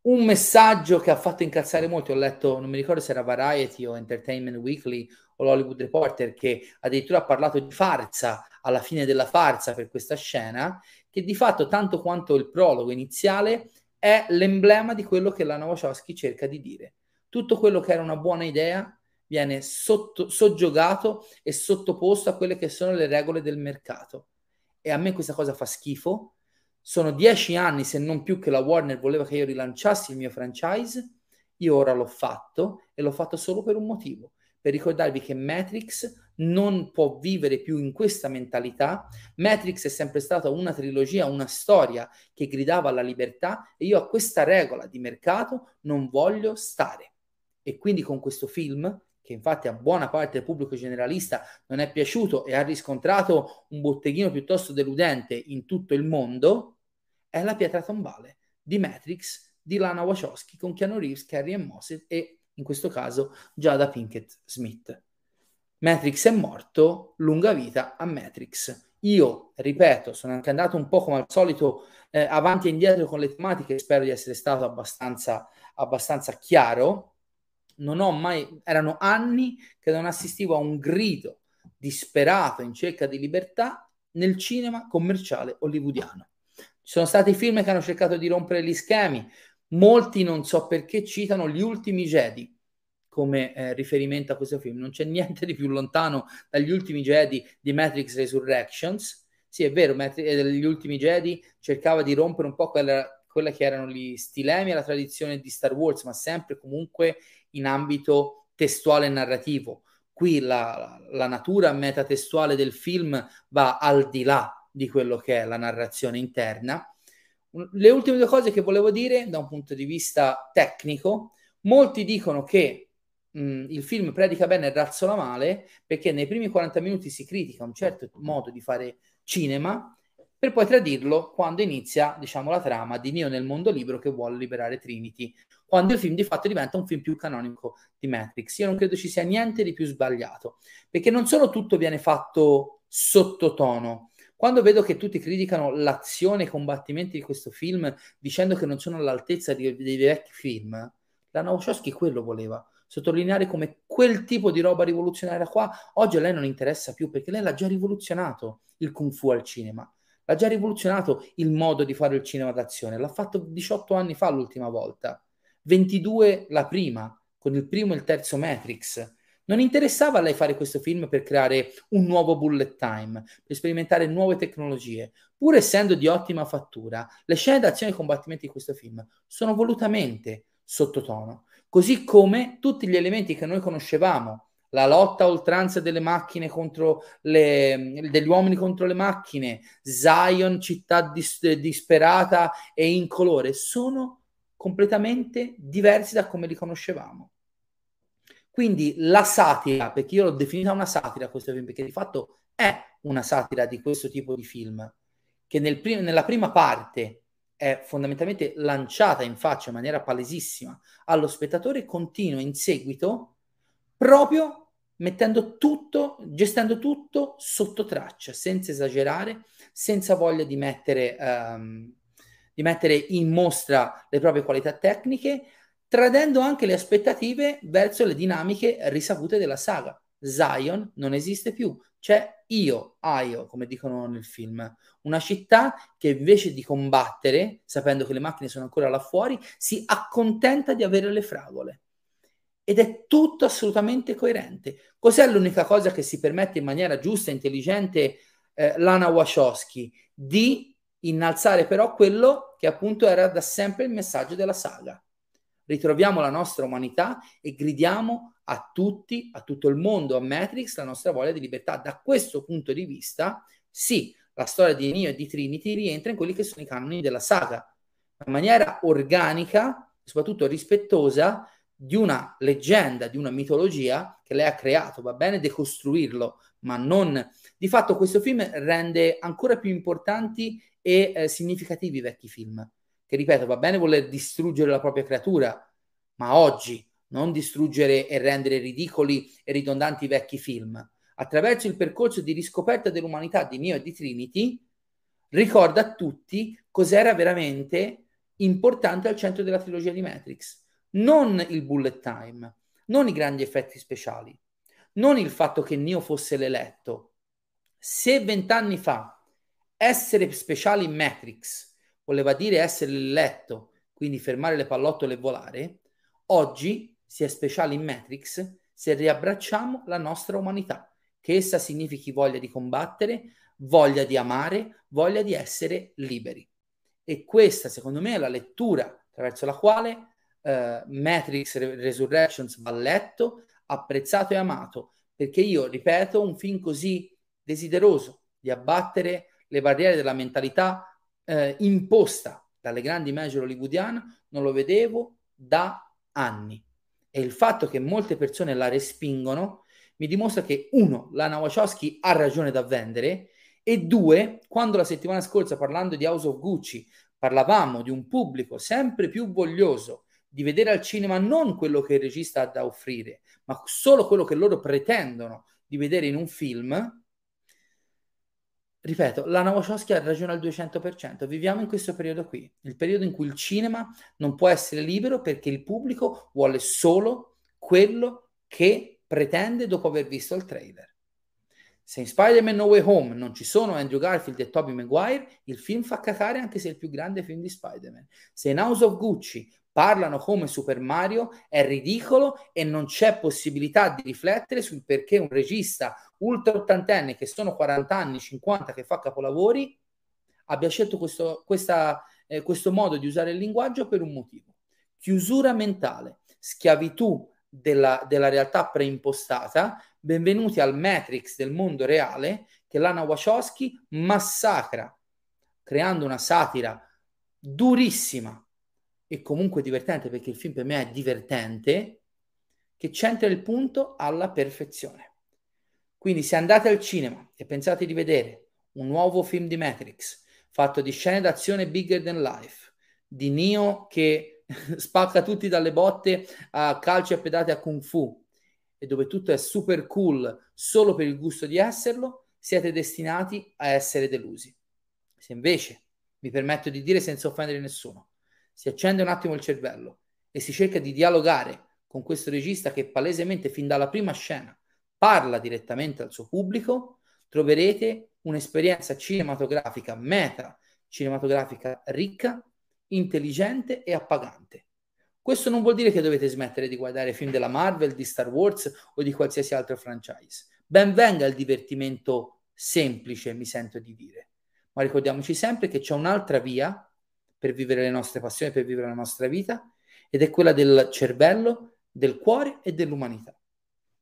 Un messaggio che ha fatto incazzare molti, ho letto, non mi ricordo se era Variety o Entertainment Weekly o l'Hollywood Reporter, che addirittura ha parlato di farsa alla fine della farsa per questa scena, che di fatto, tanto quanto il prologo iniziale, è l'emblema di quello che la Wachowski cerca di dire. Tutto quello che era una buona idea viene sotto, soggiogato e sottoposto a quelle che sono le regole del mercato. E a me questa cosa fa schifo. Sono dieci anni, se non più, che la Warner voleva che io rilanciassi il mio franchise. Io ora l'ho fatto e l'ho fatto solo per un motivo, per ricordarvi che Matrix non può vivere più in questa mentalità. Matrix è sempre stata una trilogia, una storia che gridava alla libertà e io a questa regola di mercato non voglio stare. E quindi con questo film, che infatti a buona parte del pubblico generalista non è piaciuto e ha riscontrato un botteghino piuttosto deludente in tutto il mondo, è la pietra tombale di Matrix di Lana Wachowski con Keanu Reeves, Carrie e Moses e in questo caso Giada Pinkett Smith. Matrix è morto, lunga vita a Matrix. Io, ripeto, sono anche andato un po' come al solito eh, avanti e indietro con le tematiche, spero di essere stato abbastanza, abbastanza chiaro. Non ho mai, erano anni che non assistivo a un grido disperato in cerca di libertà nel cinema commerciale hollywoodiano. Ci sono stati film che hanno cercato di rompere gli schemi, molti non so perché citano Gli ultimi Jedi come eh, riferimento a questo film. Non c'è niente di più lontano dagli ultimi Jedi di Matrix Resurrections. Sì, è vero, Matri- eh, gli ultimi Jedi cercava di rompere un po' quella, quella che erano gli stilemi e la tradizione di Star Wars, ma sempre comunque in ambito testuale e narrativo. Qui la, la natura metatestuale del film va al di là di quello che è la narrazione interna. Le ultime due cose che volevo dire da un punto di vista tecnico, molti dicono che mh, il film predica bene e razzola male perché nei primi 40 minuti si critica un certo modo di fare cinema per poi tradirlo quando inizia, diciamo, la trama di Neo nel mondo libero che vuole liberare Trinity, quando il film di fatto diventa un film più canonico di Matrix. Io non credo ci sia niente di più sbagliato, perché non solo tutto viene fatto sottotono, quando vedo che tutti criticano l'azione e i combattimenti di questo film dicendo che non sono all'altezza di, dei vecchi film, la Wachowski quello voleva, sottolineare come quel tipo di roba rivoluzionaria qua oggi a lei non interessa più perché lei l'ha già rivoluzionato il kung fu al cinema. L'ha già rivoluzionato il modo di fare il cinema d'azione. L'ha fatto 18 anni fa l'ultima volta, 22 la prima, con il primo e il terzo Matrix. Non interessava a lei fare questo film per creare un nuovo bullet time, per sperimentare nuove tecnologie. Pur essendo di ottima fattura, le scene d'azione e combattimenti di questo film sono volutamente sottotono così come tutti gli elementi che noi conoscevamo, la lotta a oltranza delle macchine contro le, degli uomini contro le macchine, Zion, città dis, disperata e incolore, sono completamente diversi da come li conoscevamo. Quindi la satira, perché io l'ho definita una satira questo film, perché di fatto è una satira di questo tipo di film, che nel prim- nella prima parte è fondamentalmente lanciata in faccia in maniera palesissima allo spettatore, continua in seguito proprio mettendo tutto, gestendo tutto sotto traccia, senza esagerare, senza voglia di mettere, um, di mettere in mostra le proprie qualità tecniche, tradendo anche le aspettative verso le dinamiche risavute della saga. Zion non esiste più, c'è io, Aio, come dicono nel film, una città che invece di combattere, sapendo che le macchine sono ancora là fuori, si accontenta di avere le fragole. Ed è tutto assolutamente coerente. Cos'è l'unica cosa che si permette in maniera giusta e intelligente eh, Lana Wachowski? Di innalzare però quello che appunto era da sempre il messaggio della saga. Ritroviamo la nostra umanità e gridiamo a tutti, a tutto il mondo, a Matrix, la nostra voglia di libertà. Da questo punto di vista, sì, la storia di Neo e di Trinity rientra in quelli che sono i canoni della saga, in maniera organica, soprattutto rispettosa di una leggenda, di una mitologia che lei ha creato. Va bene decostruirlo, ma non... Di fatto questo film rende ancora più importanti e eh, significativi i vecchi film. Che ripeto, va bene voler distruggere la propria creatura, ma oggi non distruggere e rendere ridicoli e ridondanti i vecchi film. Attraverso il percorso di riscoperta dell'umanità di Neo e di Trinity, ricorda a tutti cos'era veramente importante al centro della trilogia di Matrix. Non il bullet time, non i grandi effetti speciali, non il fatto che Neo fosse l'eletto. Se vent'anni fa essere speciali in Matrix voleva dire essere l'eletto, quindi fermare le pallottole e volare, oggi sia speciale in Matrix se riabbracciamo la nostra umanità, che essa significhi voglia di combattere, voglia di amare, voglia di essere liberi. E questa, secondo me, è la lettura attraverso la quale uh, Matrix Resurrections va letto, apprezzato e amato, perché io, ripeto, un film così desideroso di abbattere le barriere della mentalità uh, imposta dalle grandi major hollywoodiane non lo vedevo da anni. E il fatto che molte persone la respingono mi dimostra che uno, Lana Wachowski ha ragione da vendere e due, quando la settimana scorsa parlando di House of Gucci parlavamo di un pubblico sempre più voglioso di vedere al cinema non quello che il regista ha da offrire, ma solo quello che loro pretendono di vedere in un film, ripeto, Lana Wachowski ha ragione al 200%. Viviamo in questo periodo qui, il periodo in cui il cinema non può essere libero perché il pubblico vuole solo quello che pretende dopo aver visto il trailer. Se in Spider-Man No Way Home non ci sono Andrew Garfield e Tobey Maguire, il film fa cacare anche se è il più grande film di Spider-Man. Se in House of Gucci parlano come Super Mario, è ridicolo e non c'è possibilità di riflettere sul perché un regista ultra ottantenne che sono 40 anni, 50, che fa capolavori, abbia scelto questo, questa, eh, questo modo di usare il linguaggio per un motivo. Chiusura mentale, schiavitù della, della realtà preimpostata, benvenuti al Matrix del mondo reale che Lana Wachowski massacra, creando una satira durissima e comunque divertente, perché il film per me è divertente, che centra il punto alla perfezione. Quindi se andate al cinema e pensate di vedere un nuovo film di Matrix, fatto di scene d'azione bigger than life, di Neo che spacca tutti dalle botte a calci e pedate a kung fu, e dove tutto è super cool solo per il gusto di esserlo, siete destinati a essere delusi. Se invece, mi permetto di dire senza offendere nessuno, si accende un attimo il cervello e si cerca di dialogare con questo regista che palesemente fin dalla prima scena parla direttamente al suo pubblico, troverete un'esperienza cinematografica meta, cinematografica ricca, intelligente e appagante. Questo non vuol dire che dovete smettere di guardare film della Marvel, di Star Wars o di qualsiasi altro franchise. Ben venga il divertimento semplice, mi sento di dire. Ma ricordiamoci sempre che c'è un'altra via per vivere le nostre passioni, per vivere la nostra vita, ed è quella del cervello, del cuore e dell'umanità.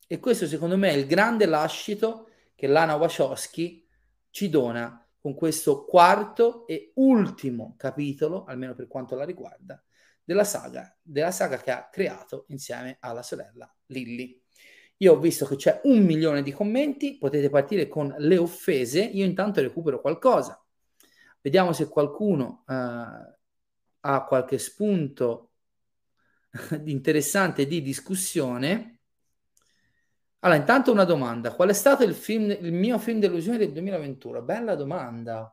E questo secondo me è il grande lascito che Lana Wachowski ci dona con questo quarto e ultimo capitolo, almeno per quanto la riguarda, della saga, della saga che ha creato insieme alla sorella Lilly. Io ho visto che c'è un milione di commenti, potete partire con le offese, io intanto recupero qualcosa. Vediamo se qualcuno uh, ha qualche spunto interessante di discussione. Allora, intanto una domanda. Qual è stato il, film, il mio film delusione del 2021? Bella domanda.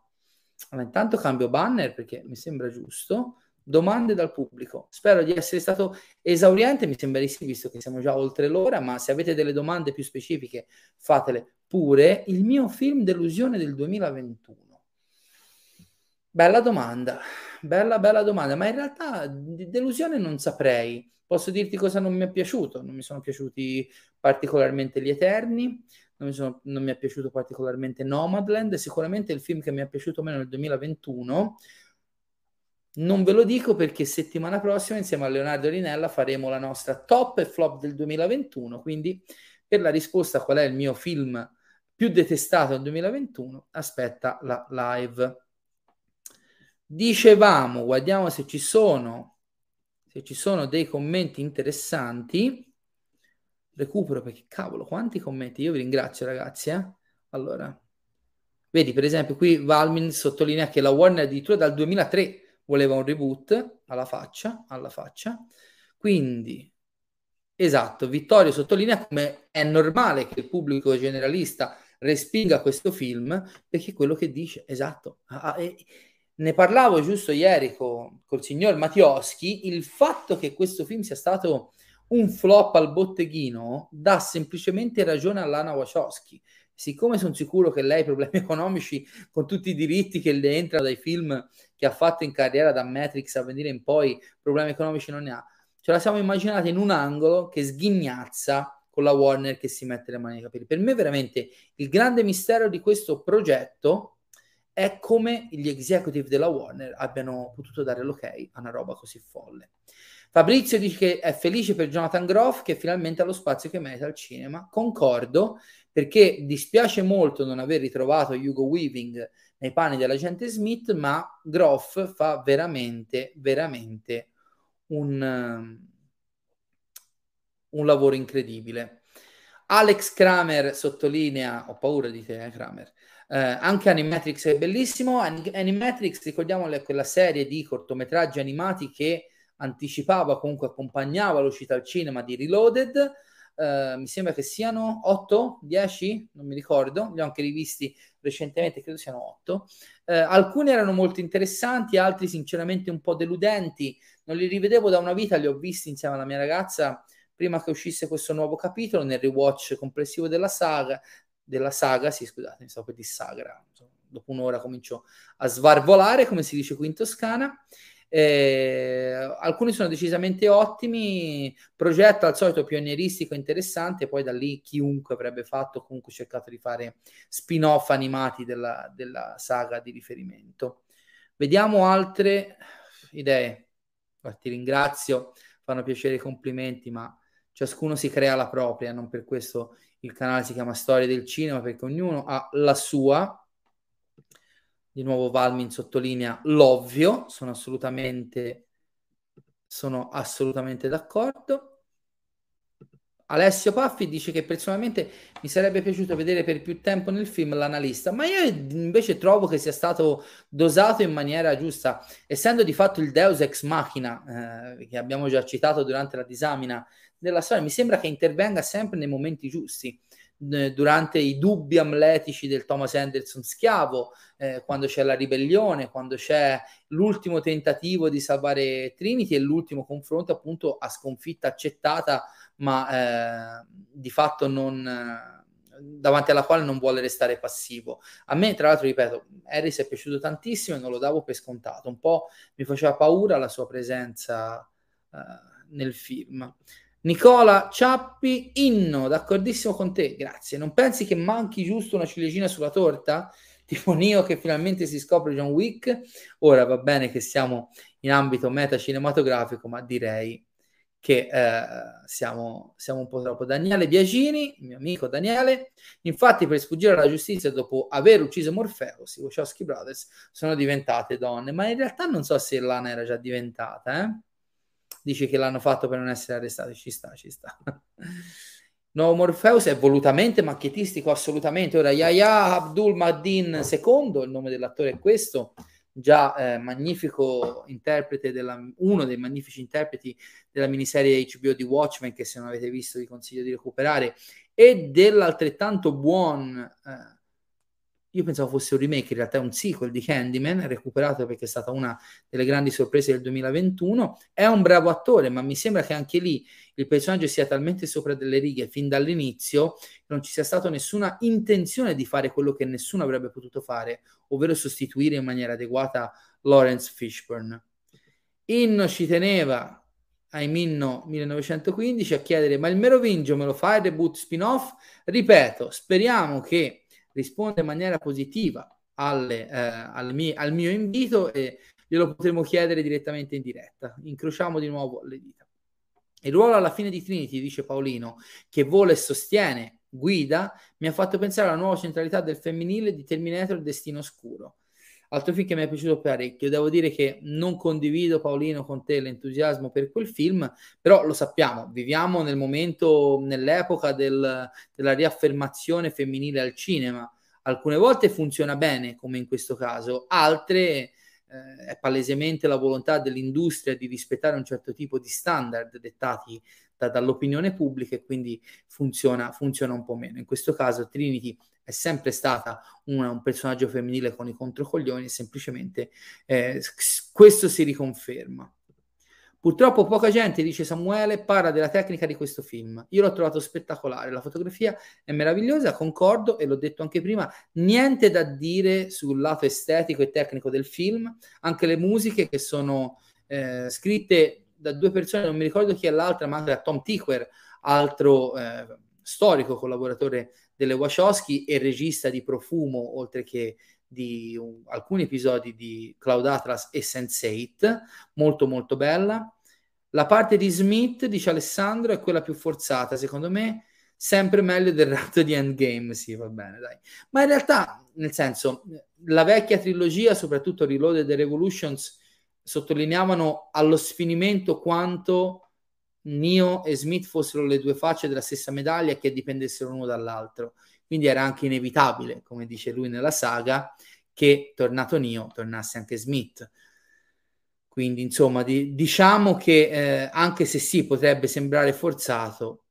Allora, intanto cambio banner perché mi sembra giusto. Domande dal pubblico. Spero di essere stato esauriente, mi sembra di sì, visto che siamo già oltre l'ora, ma se avete delle domande più specifiche fatele pure. Il mio film delusione del 2021. Bella domanda, bella bella domanda, ma in realtà di delusione non saprei. Posso dirti cosa non mi è piaciuto? Non mi sono piaciuti particolarmente Gli Eterni, non mi, sono, non mi è piaciuto particolarmente Nomadland, sicuramente il film che mi è piaciuto meno nel 2021. Non ve lo dico perché settimana prossima insieme a Leonardo Rinella faremo la nostra top e flop del 2021, quindi per la risposta qual è il mio film più detestato nel 2021, aspetta la live. Dicevamo, guardiamo se ci sono, se ci sono dei commenti interessanti. Recupero perché cavolo, quanti commenti? Io vi ringrazio ragazzi. Eh? Allora, vedi per esempio qui Valmin sottolinea che la Warner addirittura dal 2003 voleva un reboot alla faccia, alla faccia. Quindi, esatto, Vittorio sottolinea come è normale che il pubblico generalista respinga questo film perché quello che dice, esatto. Ah, e, ne parlavo giusto ieri con col signor Mattioschi, il fatto che questo film sia stato un flop al botteghino dà semplicemente ragione a Lana Wachowski. Siccome sono sicuro che lei ha problemi economici con tutti i diritti che le entrano dai film che ha fatto in carriera da Matrix a venire in poi, problemi economici non ne ha. Ce la siamo immaginata in un angolo che sghignazza con la Warner che si mette le mani nei capelli. Per me veramente il grande mistero di questo progetto è come gli executive della Warner abbiano potuto dare l'ok a una roba così folle. Fabrizio dice che è felice per Jonathan Groff che finalmente ha lo spazio che merita al cinema. Concordo perché dispiace molto non aver ritrovato Hugo Weaving nei panni dell'agente Smith, ma Groff fa veramente, veramente un, um, un lavoro incredibile. Alex Kramer sottolinea, ho paura di te, eh, Kramer, Eh, anche Animatrix è bellissimo. Animatrix, ricordiamole, è quella serie di cortometraggi animati che anticipava, comunque accompagnava l'uscita al cinema di Reloaded. Uh, mi sembra che siano 8, 10, non mi ricordo, li ho anche rivisti recentemente, credo siano 8. Uh, eh, alcuni erano molto interessanti, altri sinceramente un po' deludenti. Non li rivedevo da una vita, li ho visti insieme alla mia ragazza prima che uscisse questo nuovo capitolo nel rewatch complessivo della saga. Della saga, sì, scusate, mi stavo per di sagra. Dopo un'ora comincio a svarvolare, come si dice qui in Toscana. Eh, alcuni sono decisamente ottimi, progetto al solito pionieristico interessante, poi da lì chiunque avrebbe fatto, comunque cercato di fare spin-off animati della, della saga di riferimento. Vediamo altre idee. Ti ringrazio, fanno piacere i complimenti, ma ciascuno si crea la propria, non per questo il canale si chiama Storia del Cinema, perché ognuno ha la sua di nuovo Valmin sottolinea l'ovvio, sono assolutamente, sono assolutamente d'accordo. Alessio Paffi dice che personalmente mi sarebbe piaciuto vedere per più tempo nel film l'analista, ma io invece trovo che sia stato dosato in maniera giusta, essendo di fatto il Deus ex machina eh, che abbiamo già citato durante la disamina della storia, mi sembra che intervenga sempre nei momenti giusti durante i dubbi amletici del Thomas Anderson schiavo, eh, quando c'è la ribellione, quando c'è l'ultimo tentativo di salvare Trinity e l'ultimo confronto appunto a sconfitta accettata, ma eh, di fatto non davanti alla quale non vuole restare passivo. A me, tra l'altro, ripeto, Harris è piaciuto tantissimo e non lo davo per scontato. Un po' mi faceva paura la sua presenza uh, nel film. Nicola Ciappi, inno, d'accordissimo con te, grazie. Non pensi che manchi giusto una ciliegina sulla torta? Tipo Nio che finalmente si scopre John Wick. Ora va bene che siamo in ambito meta cinematografico, ma direi che eh, siamo, siamo, un po' troppo. Daniele Biagini, mio amico Daniele, infatti per sfuggire alla giustizia dopo aver ucciso Morpheus, i Wachowski Brothers sono diventate donne, ma in realtà non so se Lana era già diventata, eh? Dice che l'hanno fatto per non essere arrestati, ci sta, ci sta. Nuovo Morpheus è volutamente macchiettistico, assolutamente. Ora, Yahya Abdul Mahdin II, il nome dell'attore è questo, già eh, magnifico interprete, della, uno dei magnifici interpreti della miniserie HBO di Watchmen, che se non avete visto vi consiglio di recuperare, e dell'altrettanto buon eh, io pensavo fosse un remake, in realtà è un sequel di Candyman, recuperato perché è stata una delle grandi sorprese del 2021. È un bravo attore, ma mi sembra che anche lì il personaggio sia talmente sopra delle righe fin dall'inizio che non ci sia stata nessuna intenzione di fare quello che nessuno avrebbe potuto fare, ovvero sostituire in maniera adeguata Lawrence Fishburne. Inno ci teneva ai Minno 1915 a chiedere ma il Merovingio me lo fa il reboot spin-off? Ripeto, speriamo che risponde in maniera positiva alle, eh, al, mio, al, mio, invito e glielo potremo chiedere direttamente in diretta. Incrociamo di nuovo le dita. Il ruolo alla fine di Trinity, dice Paolino, che vola e sostiene, guida, mi ha fatto pensare alla nuova centralità del femminile di Terminator Destino Oscuro. Altro film che mi è piaciuto parecchio. Devo dire che non condivido, Paolino, con te l'entusiasmo per quel film, però lo sappiamo, viviamo nel momento, nell'epoca del, della riaffermazione femminile al cinema. Alcune volte funziona bene, come in questo caso, altre eh, è palesemente la volontà dell'industria di rispettare un certo tipo di standard dettati da, dall'opinione pubblica e quindi funziona, funziona un po' meno. In questo caso Trinity è sempre stata una, un personaggio femminile con i controcoglioni e semplicemente eh, questo si riconferma. Purtroppo poca gente, dice Samuele, parla della tecnica di questo film. Io l'ho trovato spettacolare, la fotografia è meravigliosa, concordo e l'ho detto anche prima, niente da dire sul lato estetico e tecnico del film, anche le musiche che sono eh, scritte da due persone, non mi ricordo chi è l'altra, ma anche da Tom Tickwer, altro eh, storico collaboratore delle Wachowski e regista di Profumo, oltre che di um, alcuni episodi di Cloud Atlas e Sense8, molto molto bella. La parte di Smith, dice Alessandro, è quella più forzata, secondo me, sempre meglio del ratto di Endgame, sì, va bene, dai. Ma in realtà, nel senso, la vecchia trilogia, soprattutto Reloaded e Revolutions, sottolineavano allo sfinimento quanto Neo e Smith fossero le due facce della stessa medaglia e che dipendessero l'uno dall'altro. quindi era anche inevitabile, come dice lui nella saga, che tornato Neo tornasse anche Smith. Quindi, insomma, di, diciamo che eh, anche se sì, potrebbe sembrare forzato,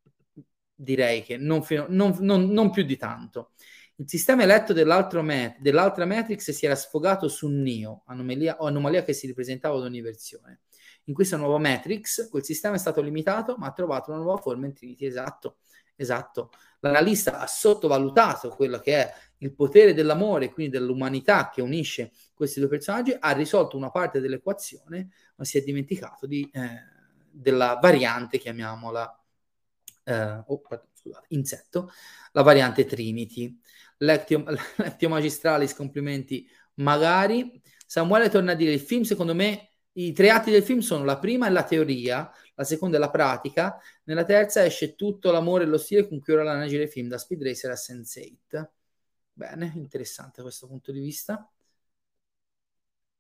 direi che non, fino, non, non, non più di tanto. Il sistema eletto met- dell'altra Matrix si era sfogato su Neo, anomalia, anomalia che si ripresentava ad ogni versione. In questa nuova Matrix, quel sistema è stato limitato, ma ha trovato una nuova forma in Trinity. Esatto, esatto. L'analista ha sottovalutato quello che è il potere dell'amore, quindi dell'umanità che unisce questi due personaggi, ha risolto una parte dell'equazione, ma si è dimenticato di, eh, della variante, chiamiamola, eh, oh, scusate, insetto, la variante Trinity. Lectio, lectio magistralis, complimenti magari. Samuele torna a dire, il film secondo me, i tre atti del film sono la prima è la teoria, la seconda è la pratica, nella terza esce tutto l'amore e lo stile con cui ora l'anagire il film, da Speed Racer a Sense8. Bene, interessante questo punto di vista.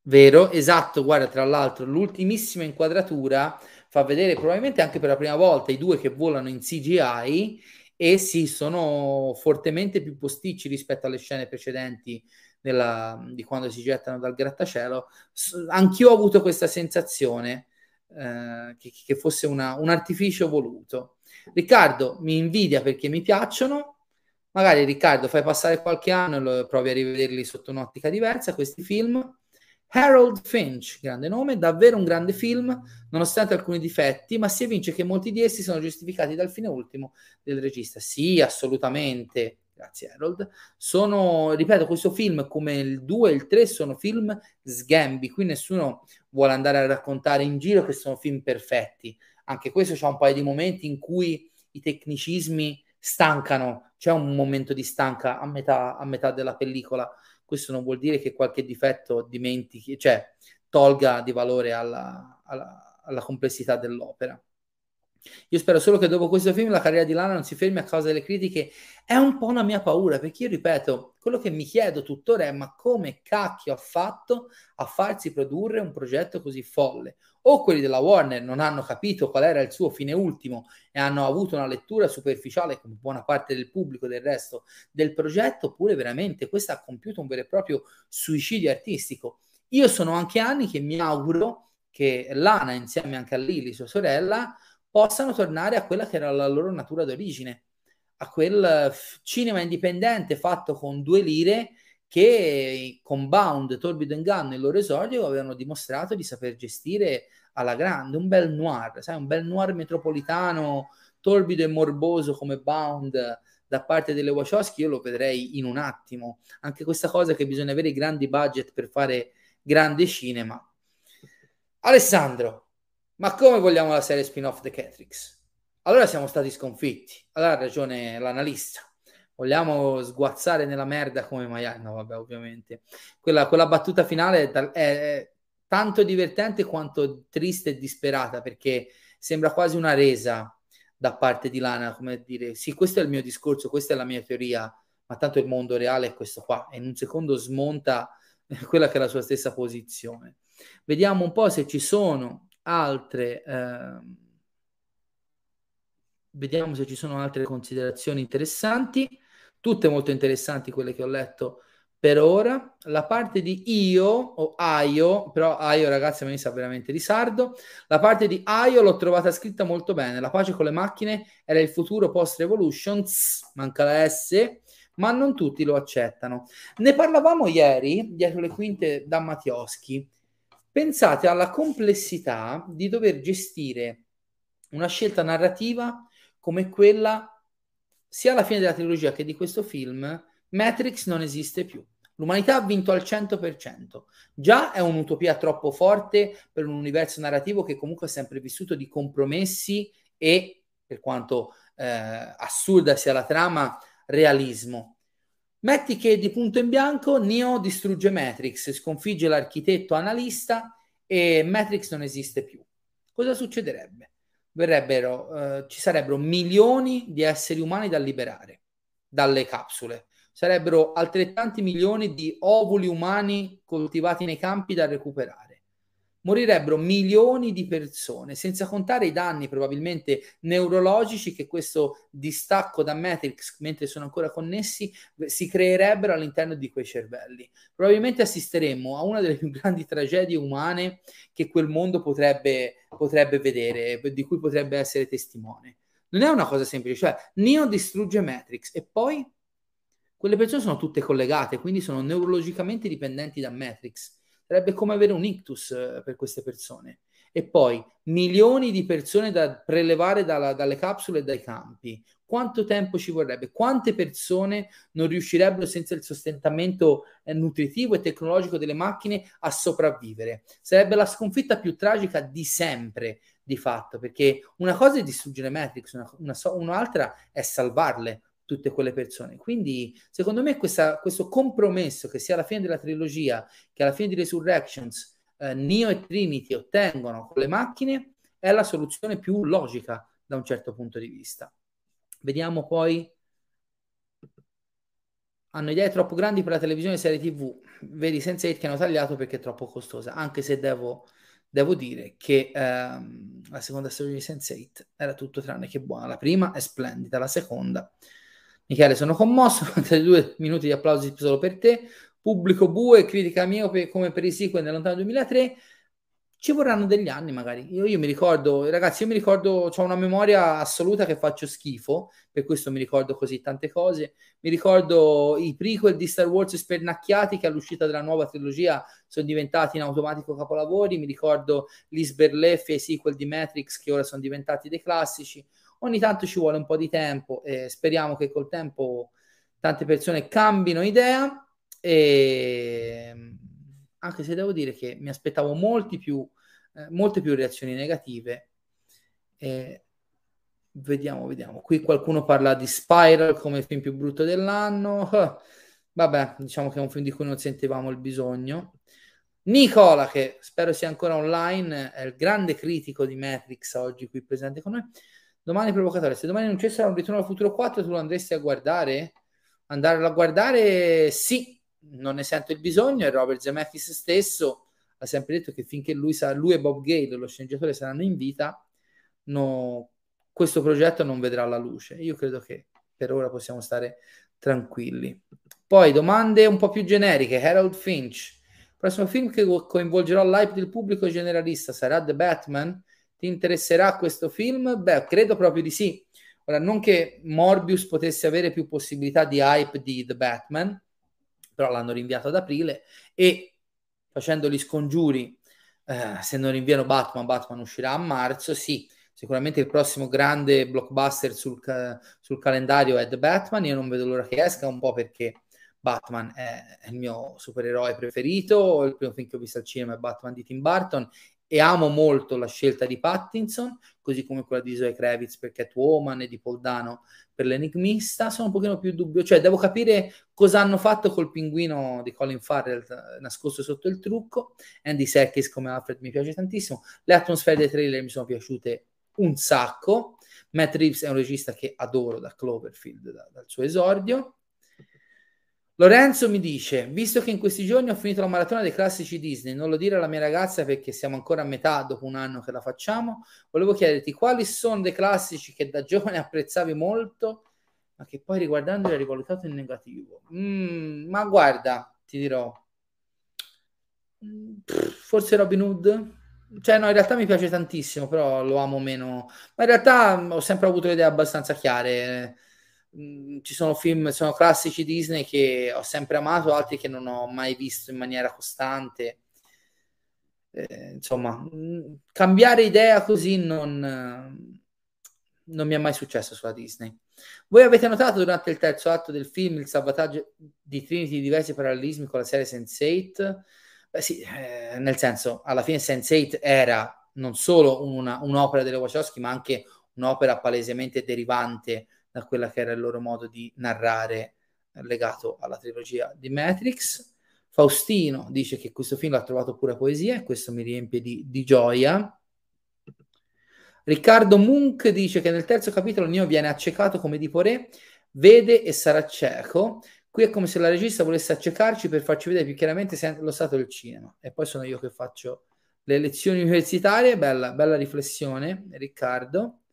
Vero, esatto, guarda, tra l'altro l'ultimissima inquadratura fa vedere probabilmente anche per la prima volta i due che volano in CGI e sì, sono fortemente più posticci rispetto alle scene precedenti della, di quando si gettano dal grattacielo. Anch'io ho avuto questa sensazione eh, che, che, fosse una, un artificio voluto. Riccardo mi invidia perché mi piacciono. Magari Riccardo fai passare qualche anno e provi a rivederli sotto un'ottica diversa questi film Harold Finch, grande nome, davvero un grande film, nonostante alcuni difetti, ma si evince che molti di essi sono giustificati dal fine ultimo del regista. Sì, assolutamente. Grazie Harold. Sono, ripeto, questo film come il 2 e il 3 sono film sgambi, qui nessuno vuole andare a raccontare in giro che sono film perfetti. Anche questo c'è un paio di momenti in cui i tecnicismi stancano, c'è un momento di stanca a metà, a metà della pellicola questo non vuol dire che qualche difetto dimentichi, cioè tolga di valore alla, alla, alla complessità dell'opera. Io spero solo che dopo questo film la carriera di Lana non si fermi a causa delle critiche. È un po' una mia paura, perché io ripeto, quello che mi chiedo tuttora è ma come cacchio ha fatto a farsi produrre un progetto così folle? O quelli della Warner non hanno capito qual era il suo fine ultimo e hanno avuto una lettura superficiale, come buona parte del pubblico del resto, del progetto, oppure veramente questo ha compiuto un vero e proprio suicidio artistico. Io sono anche anni che mi auguro che Lana, insieme anche a Lily, sua sorella, possano tornare a quella che era la loro natura d'origine, a quel cinema indipendente fatto con due lire che con Bound, Torbido Gunn e il loro esordio avevano dimostrato di saper gestire alla grande, un bel noir, sai, un bel noir metropolitano, torbido e morboso come Bound da parte delle Wachowski, io lo vedrei in un attimo. Anche questa cosa che bisogna avere grandi budget per fare grande cinema. Alessandro, ma come vogliamo la serie spin-off The Catrix? Allora siamo stati sconfitti. Allora ha ragione l'analista. Vogliamo sguazzare nella merda come Miami? No, vabbè, ovviamente. Quella, quella battuta finale è, è, tanto divertente quanto triste e disperata perché sembra quasi una resa da parte di Lana, come dire, sì, questo è il mio discorso, questa è la mia teoria, ma tanto il mondo reale è questo qua. E in un secondo smonta quella che è la sua stessa posizione. Vediamo un po' se ci sono altre, eh, vediamo se ci sono altre considerazioni interessanti, tutte molto interessanti quelle che ho letto per ora. La parte di io o aio, però aio ragazzi me sa veramente di sardo, la parte di aio l'ho trovata scritta molto bene, la pace con le macchine era il futuro post revolutions, manca la S, ma non tutti lo accettano. Ne parlavamo ieri, dietro le quinte da Mattioschi, Pensate alla complessità di dover gestire una scelta narrativa come quella sia alla fine della trilogia che di questo film. Matrix non esiste più. L'umanità ha vinto al 100%. Già è un'utopia troppo forte per un universo narrativo che comunque è sempre vissuto di compromessi e, per quanto eh, assurda sia la trama, realismo. Metti che di punto in bianco Neo distrugge Matrix, sconfigge l'architetto analista e Matrix non esiste più. Cosa succederebbe? Verrebbero, eh, ci sarebbero milioni di esseri umani da liberare dalle capsule. Sarebbero altrettanti milioni di ovuli umani coltivati nei campi da recuperare. Morirebbero milioni di persone, senza contare i danni probabilmente neurologici che questo distacco da Matrix, mentre sono ancora connessi, si creerebbero all'interno di quei cervelli. Probabilmente assisteremmo a una delle più grandi tragedie umane che quel mondo potrebbe, potrebbe vedere, di cui potrebbe essere testimone. Non è una cosa semplice, cioè Neo distrugge Matrix e poi quelle persone sono tutte collegate, quindi sono neurologicamente dipendenti da Matrix sarebbe come avere un ictus eh, per queste persone. E poi milioni di persone da prelevare dalla, dalle capsule e dai campi. Quanto tempo ci vorrebbe? Quante persone non riuscirebbero senza il sostentamento eh, nutritivo e tecnologico delle macchine a sopravvivere? Sarebbe la sconfitta più tragica di sempre, di fatto, perché una cosa è distruggere Matrix, una, una, un'altra è salvarle tutte quelle persone. Quindi, secondo me, questa, questo compromesso che sia alla fine della trilogia che alla fine di Resurrections eh, Neo e Trinity ottengono con le macchine è la soluzione più logica da un certo punto di vista. Vediamo poi. Hanno idee troppo grandi per la televisione e serie TV. Vedi senza hate che hanno tagliato perché è troppo costosa. Anche se devo, devo dire che ehm, la seconda stagione di Sense8 era tutto tranne che buona. La prima è splendida, la seconda Michele, sono commosso, 32 minuti di applausi solo per te. Pubblico bue, critica miope come per i sequel nel lontano 2003. Ci vorranno degli anni magari. Io, io mi ricordo, ragazzi, io mi ricordo, ho una memoria assoluta che faccio schifo, per questo mi ricordo così tante cose. Mi ricordo i prequel di Star Wars spernacchiati che all'uscita della nuova trilogia sono diventati in automatico capolavori. Mi ricordo gli sberleffi e i sequel di Matrix che ora sono diventati dei classici ogni tanto ci vuole un po' di tempo e speriamo che col tempo tante persone cambino idea e anche se devo dire che mi aspettavo più, eh, molte più reazioni negative e vediamo, vediamo. Qui qualcuno parla di Spiral come film più brutto dell'anno. Vabbè, diciamo che è un film di cui non sentivamo il bisogno. Nicola, che spero sia ancora online, è il grande critico di Matrix oggi qui presente con noi. Domani provocatore, se domani non c'è sarà un ritorno al futuro 4, tu lo andresti a guardare? Andarlo a guardare? Sì, non ne sento il bisogno e Robert Zemeckis stesso ha sempre detto che finché lui, sa, lui e Bob Gale, lo sceneggiatore, saranno in vita, no, questo progetto non vedrà la luce. Io credo che per ora possiamo stare tranquilli. Poi domande un po' più generiche. Harold Finch. Il prossimo film che coinvolgerà l'hype del pubblico generalista sarà The Batman? Ti interesserà questo film? Beh, credo proprio di sì. Ora, non che Morbius potesse avere più possibilità di hype di The Batman, però l'hanno rinviato ad aprile e facendo gli scongiuri, eh, se non rinviano Batman, Batman uscirà a marzo, sì, sicuramente il prossimo grande blockbuster sul, ca- sul calendario è The Batman, io non vedo l'ora che esca, un po' perché Batman è, è il mio supereroe preferito, il primo film che ho visto al cinema è Batman di Tim Burton e amo molto la scelta di Pattinson, così come quella di Zoe Kravitz per Catwoman e di Paul Dano per l'enigmista, sono un pochino più dubbio, cioè devo capire cosa hanno fatto col pinguino di Colin Farrell nascosto sotto il trucco, Andy Serkis come Alfred mi piace tantissimo, le atmosfere dei trailer mi sono piaciute un sacco, Matt Reeves è un regista che adoro da Cloverfield, da, dal suo esordio, Lorenzo mi dice, visto che in questi giorni ho finito la maratona dei classici Disney, non lo dire alla mia ragazza perché siamo ancora a metà dopo un anno che la facciamo, volevo chiederti quali sono dei classici che da giovane apprezzavi molto, ma che poi riguardandoli hai rivalutato in negativo. Mm, ma guarda, ti dirò, forse Robin Hood? Cioè no, in realtà mi piace tantissimo, però lo amo meno. Ma in realtà ho sempre avuto le idee abbastanza chiare Mm, ci sono film, sono classici Disney che ho sempre amato, altri che non ho mai visto in maniera costante. Eh, insomma, mm, cambiare idea così non, non mi è mai successo sulla Disney. Voi avete notato durante il terzo atto del film il salvataggio di Trinity di diversi parallelismi con la serie Sense8? Beh sì, eh, nel senso, alla fine Sense8 era non solo una, un'opera delle Wachowski, ma anche un'opera palesemente derivante da quella che era il loro modo di narrare legato alla trilogia di Matrix. Faustino dice che questo film l'ha trovato pura poesia e questo mi riempie di, di gioia. Riccardo Munk dice che nel terzo capitolo Neo viene accecato come di Poré, vede e sarà cieco. Qui è come se la regista volesse accecarci per farci vedere più chiaramente lo stato del cinema. E poi sono io che faccio le lezioni universitarie, bella, bella riflessione, Riccardo.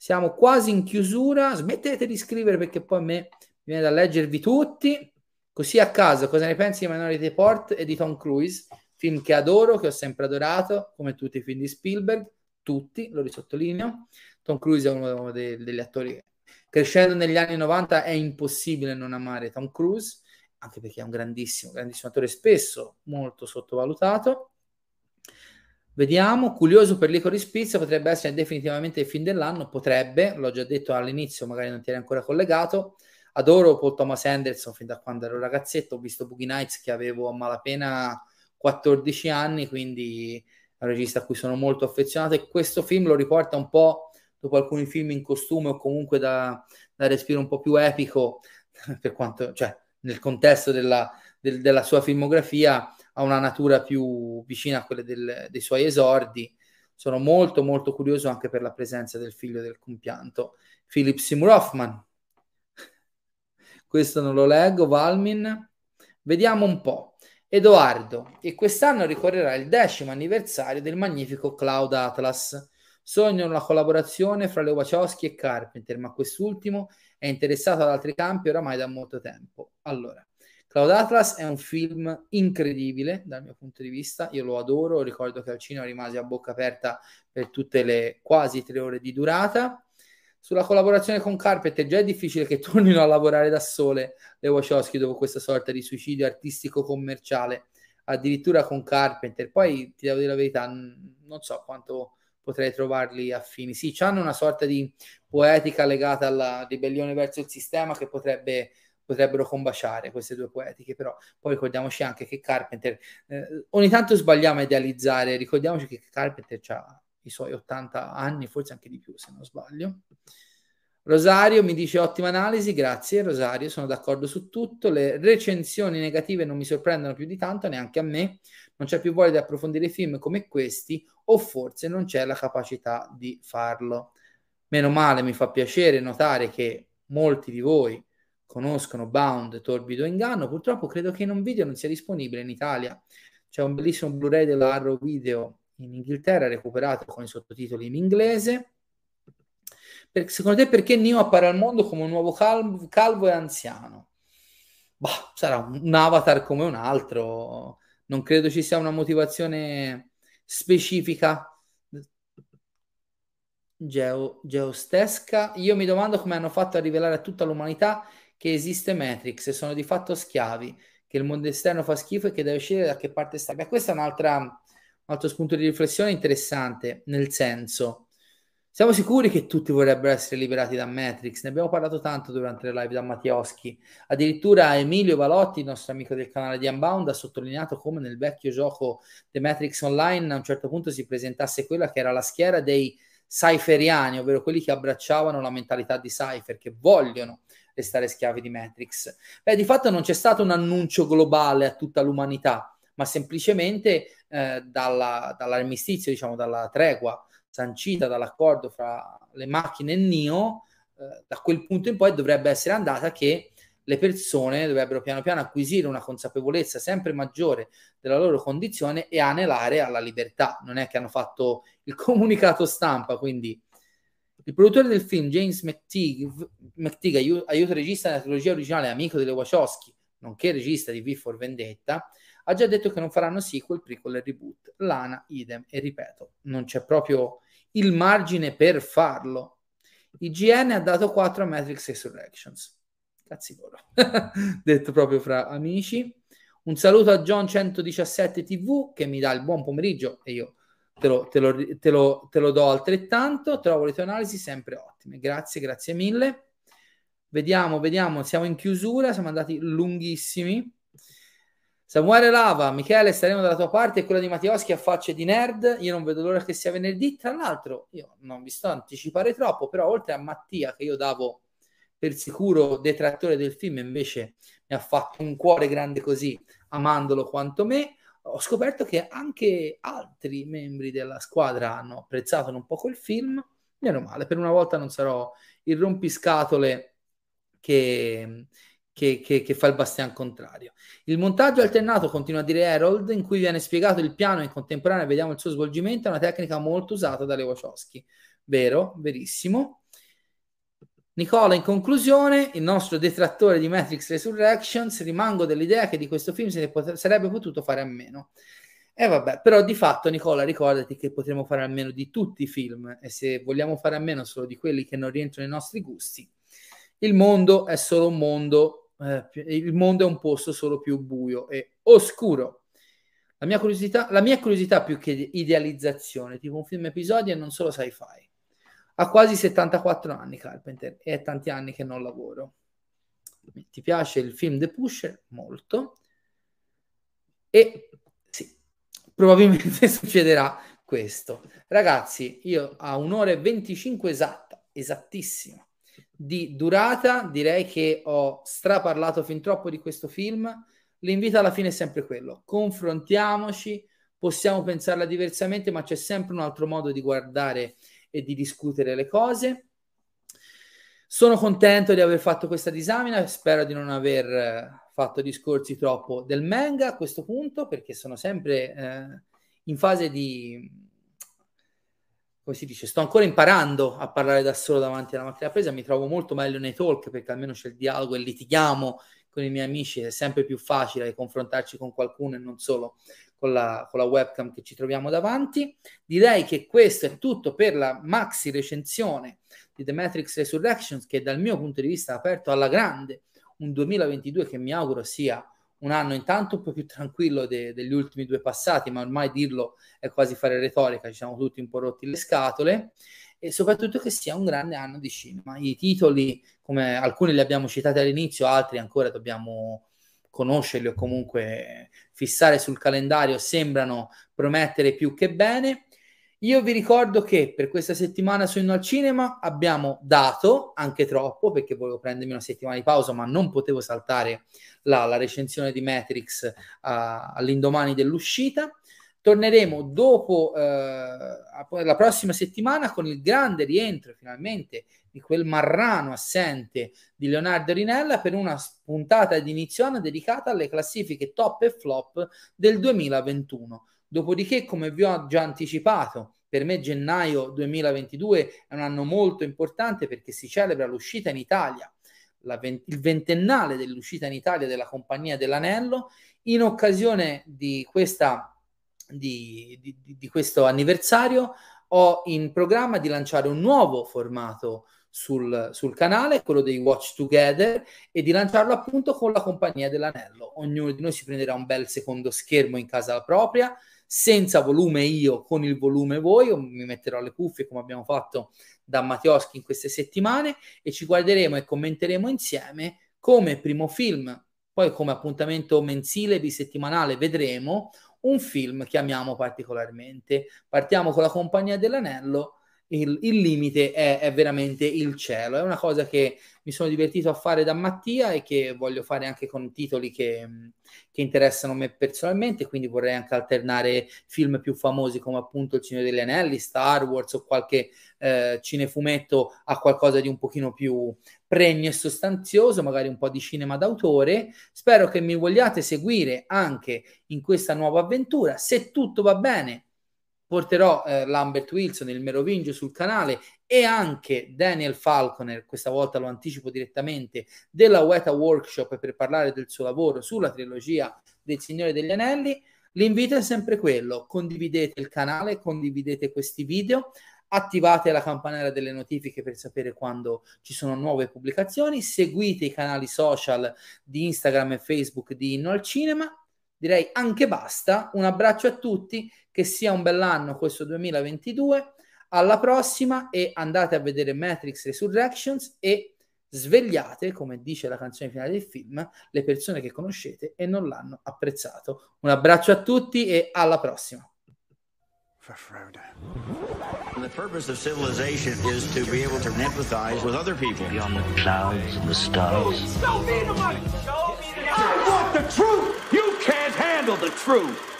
Siamo quasi in chiusura, smettete di scrivere perché poi a me viene da leggervi tutti. Così a caso, cosa ne pensi di Minority Report e di Tom Cruise? Film che adoro, che ho sempre adorato, come tutti i film di Spielberg, tutti, lo risottolineo. Tom Cruise è uno dei, degli attori crescendo negli anni 90 è impossibile non amare Tom Cruise, anche perché è un grandissimo, grandissimo attore, spesso molto sottovalutato. Vediamo, curioso per Licorice Pizza, potrebbe essere definitivamente il film dell'anno, potrebbe, l'ho già detto all'inizio, magari non ti eri ancora collegato. Adoro Paul Thomas Anderson fin da quando ero ragazzetto, ho visto Boogie Nights che avevo a malapena 14 anni, quindi è un regista a cui sono molto affezionato. E questo film lo riporta un po' dopo alcuni film in costume o comunque da, da respiro un po' più epico, per quanto, cioè, nel contesto della, del, della sua filmografia, ha una natura più vicina a quelle del, dei suoi esordi. Sono molto molto curioso anche per la presenza del figlio del compianto, Philip Seymour Hoffman. Questo non lo leggo, Valmin. Vediamo un po'. Edoardo, e quest'anno ricorrerà il decimo anniversario del magnifico Cloud Atlas. Sogno una collaborazione fra le Wachowski e Carpenter, ma quest'ultimo è interessato ad altri campi oramai da molto tempo. Allora, Cloud Atlas è un film incredibile dal mio punto di vista, io lo adoro, ricordo che al cinema rimasi a bocca aperta per tutte le quasi tre ore di durata. Sulla collaborazione con Carpenter già è difficile che tornino a lavorare da sole le Wachowski dopo questa sorta di suicidio artistico commerciale, addirittura con Carpenter. Poi ti devo dire la verità, non so quanto potrei trovarli affini. Sì, hanno una sorta di poetica legata alla ribellione verso il sistema che potrebbe potrebbero combaciare queste due poetiche, però poi ricordiamoci anche che Carpenter, eh, ogni tanto sbagliamo a idealizzare, ricordiamoci che Carpenter ha i suoi 80 anni, forse anche di più se non sbaglio. Rosario mi dice ottima analisi, grazie Rosario, sono d'accordo su tutto, le recensioni negative non mi sorprendono più di tanto, neanche a me, non c'è più voglia di approfondire film come questi o forse non c'è la capacità di farlo. Meno male, mi fa piacere notare che molti di voi conoscono Bound, Torbido Inganno. Purtroppo credo che in un video non sia disponibile in Italia. C'è un bellissimo Blu-ray della Arrow Video in Inghilterra recuperato con i sottotitoli in inglese. Per, secondo te perché Neo appare al mondo come un nuovo calvo, calvo e anziano? Bah, sarà un avatar come un altro. Non credo ci sia una motivazione specifica Geo, geostesca. Io mi domando come hanno fatto a rivelare a tutta l'umanità che esiste Matrix e sono di fatto schiavi, che il mondo esterno fa schifo e che deve uscire da che parte sta. Beh, questo è un altro spunto di riflessione interessante, nel senso, siamo sicuri che tutti vorrebbero essere liberati da Matrix? Ne abbiamo parlato tanto durante le live da Mattioschi. Addirittura Emilio Valotti, nostro amico del canale di Unbound, ha sottolineato come nel vecchio gioco The Matrix Online a un certo punto si presentasse quella che era la schiera dei cypheriani, ovvero quelli che abbracciavano la mentalità di Cypher, che vogliono restare schiavi di Matrix. Beh, di fatto non c'è stato un annuncio globale a tutta l'umanità, ma semplicemente eh, dalla, dall'armistizio, diciamo dalla tregua sancita dall'accordo fra le macchine e Neo, eh, da quel punto in poi dovrebbe essere andata che le persone dovrebbero piano piano acquisire una consapevolezza sempre maggiore della loro condizione e anelare alla libertà. Non è che hanno fatto il comunicato stampa, quindi il produttore del film, James McTeague, McTeague aiuto, aiuto regista nella trilogia originale, amico delle Wachowski, nonché regista di V for Vendetta, ha già detto che non faranno sequel, prequel e reboot. Lana, idem, e ripeto, non c'è proprio il margine per farlo. IGN ha dato 4 a Matrix Resurrections. Cazzi loro. detto proprio fra amici. Un saluto a John117 TV che mi dà il buon pomeriggio e io te lo, te, lo, te, lo, te lo, do altrettanto. Trovo le tue analisi sempre ottime. Grazie, grazie mille. Vediamo, vediamo. Siamo in chiusura, siamo andati lunghissimi. Samuele Lava, Michele, staremo dalla tua parte e quella di Mattioschi a facce di nerd. Io non vedo l'ora che sia venerdì. Tra l'altro, io non vi sto a anticipare troppo, però oltre a Mattia, che io davo per sicuro detrattore del film, invece mi ha fatto un cuore grande così, amandolo quanto me ho scoperto che anche altri membri della squadra hanno apprezzato un po' quel film. Meno male, per una volta non sarò il rompiscatole che, che, che, che, fa il bastian contrario. Il montaggio alternato, continua a dire Harold, in cui viene spiegato il piano e in contemporanea vediamo il suo svolgimento, è una tecnica molto usata dalle Wachowski. Vero, verissimo. Nicola, in conclusione, il nostro detrattore di Matrix Resurrections, rimango dell'idea che di questo film se ne pot- sarebbe potuto fare a meno. E eh vabbè, però di fatto, Nicola, ricordati che potremo fare a meno di tutti i film e se vogliamo fare a meno solo di quelli che non rientrano nei nostri gusti, il mondo è solo un mondo, eh, il mondo è un posto solo più buio e oscuro. La mia curiosità, la mia curiosità più che idealizzazione, tipo un film episodio e non solo sci-fi. Ha quasi 74 anni Carpenter e è tanti anni che non lavoro. Ti piace il film The Pusher? Molto. E sì, probabilmente succederà questo. Ragazzi, io a un'ora e 25 esatta, esattissima, di durata, direi che ho straparlato fin troppo di questo film. L'invito alla fine è sempre quello: confrontiamoci, possiamo pensarla diversamente, ma c'è sempre un altro modo di guardare e di discutere le cose. Sono contento di aver fatto questa disamina, spero di non aver fatto discorsi troppo del manga a questo punto, perché sono sempre eh, in fase di come si dice, sto ancora imparando a parlare da solo davanti alla macchina presa, mi trovo molto meglio nei talk perché almeno c'è il dialogo e litighiamo con i miei amici, è sempre più facile confrontarci con qualcuno e non solo con la, con la webcam che ci troviamo davanti. Direi che questo è tutto per la maxi recensione di The Matrix Resurrections che dal mio punto di vista ha aperto alla grande un 2022 che mi auguro sia un anno intanto un po' più tranquillo de- degli ultimi due passati, ma ormai dirlo è quasi fare retorica, ci siamo tutti un po' rotti le scatole, e soprattutto che sia un grande anno di cinema. I titoli, come alcuni li abbiamo citati all'inizio, altri ancora dobbiamo conoscerli o comunque fissare sul calendario, sembrano promettere più che bene. Io vi ricordo che per questa settimana su Inno al Cinema abbiamo dato anche troppo perché volevo prendermi una settimana di pausa, ma non potevo saltare la, la recensione di Matrix uh, all'indomani dell'uscita. Torneremo dopo uh, la prossima settimana con il grande rientro finalmente di quel marrano assente di Leonardo Rinella per una puntata di inizio anno dedicata alle classifiche top e flop del 2021 Dopodiché, come vi ho già anticipato, per me gennaio 2022 è un anno molto importante perché si celebra l'uscita in Italia, vent- il ventennale dell'uscita in Italia della Compagnia dell'Anello. In occasione di, questa, di, di, di questo anniversario ho in programma di lanciare un nuovo formato sul, sul, canale, quello dei Watch Together, e di lanciarlo appunto con la compagnia dell'anello. Ognuno di noi si prenderà un bel secondo schermo in casa propria, senza volume io, con il volume voi, io mi metterò le cuffie come abbiamo fatto da Mattioschi in queste settimane e ci guarderemo e commenteremo insieme come primo film, poi come appuntamento mensile, bisettimanale, vedremo un film che amiamo particolarmente. Partiamo con la Compagnia dell'Anello il, il limite è, è, veramente il cielo. È una cosa che mi sono divertito a fare da Mattia e che voglio fare anche con titoli che, che interessano me personalmente, quindi vorrei anche alternare film più famosi come appunto Il Signore degli Anelli, Star Wars o qualche eh, cinefumetto a qualcosa di un pochino più pregno e sostanzioso, magari un po' di cinema d'autore. Spero che mi vogliate seguire anche in questa nuova avventura. Se tutto va bene, porterò eh, Lambert Wilson, il Merovingio sul canale e anche Daniel Falconer, questa volta lo anticipo direttamente, della Weta Workshop per parlare del suo lavoro sulla trilogia del Signore degli Anelli. L'invito è sempre quello, condividete il canale, condividete questi video, attivate la campanella delle notifiche per sapere quando ci sono nuove pubblicazioni, seguite i canali social di Instagram e Facebook di Inno al Cinema. Direi anche basta, un abbraccio a tutti che sia un bell'anno questo 2022. Alla prossima e andate a vedere Matrix Resurrections e svegliate, come dice la canzone finale del film, le persone che conoscete e non l'hanno apprezzato. Un abbraccio a tutti e alla prossima. For Frodo.
The purpose of civilization is to be able to empathize with other people beyond the clouds and the stars. Show me the money. Show me the. I want the truth. You handle the truth.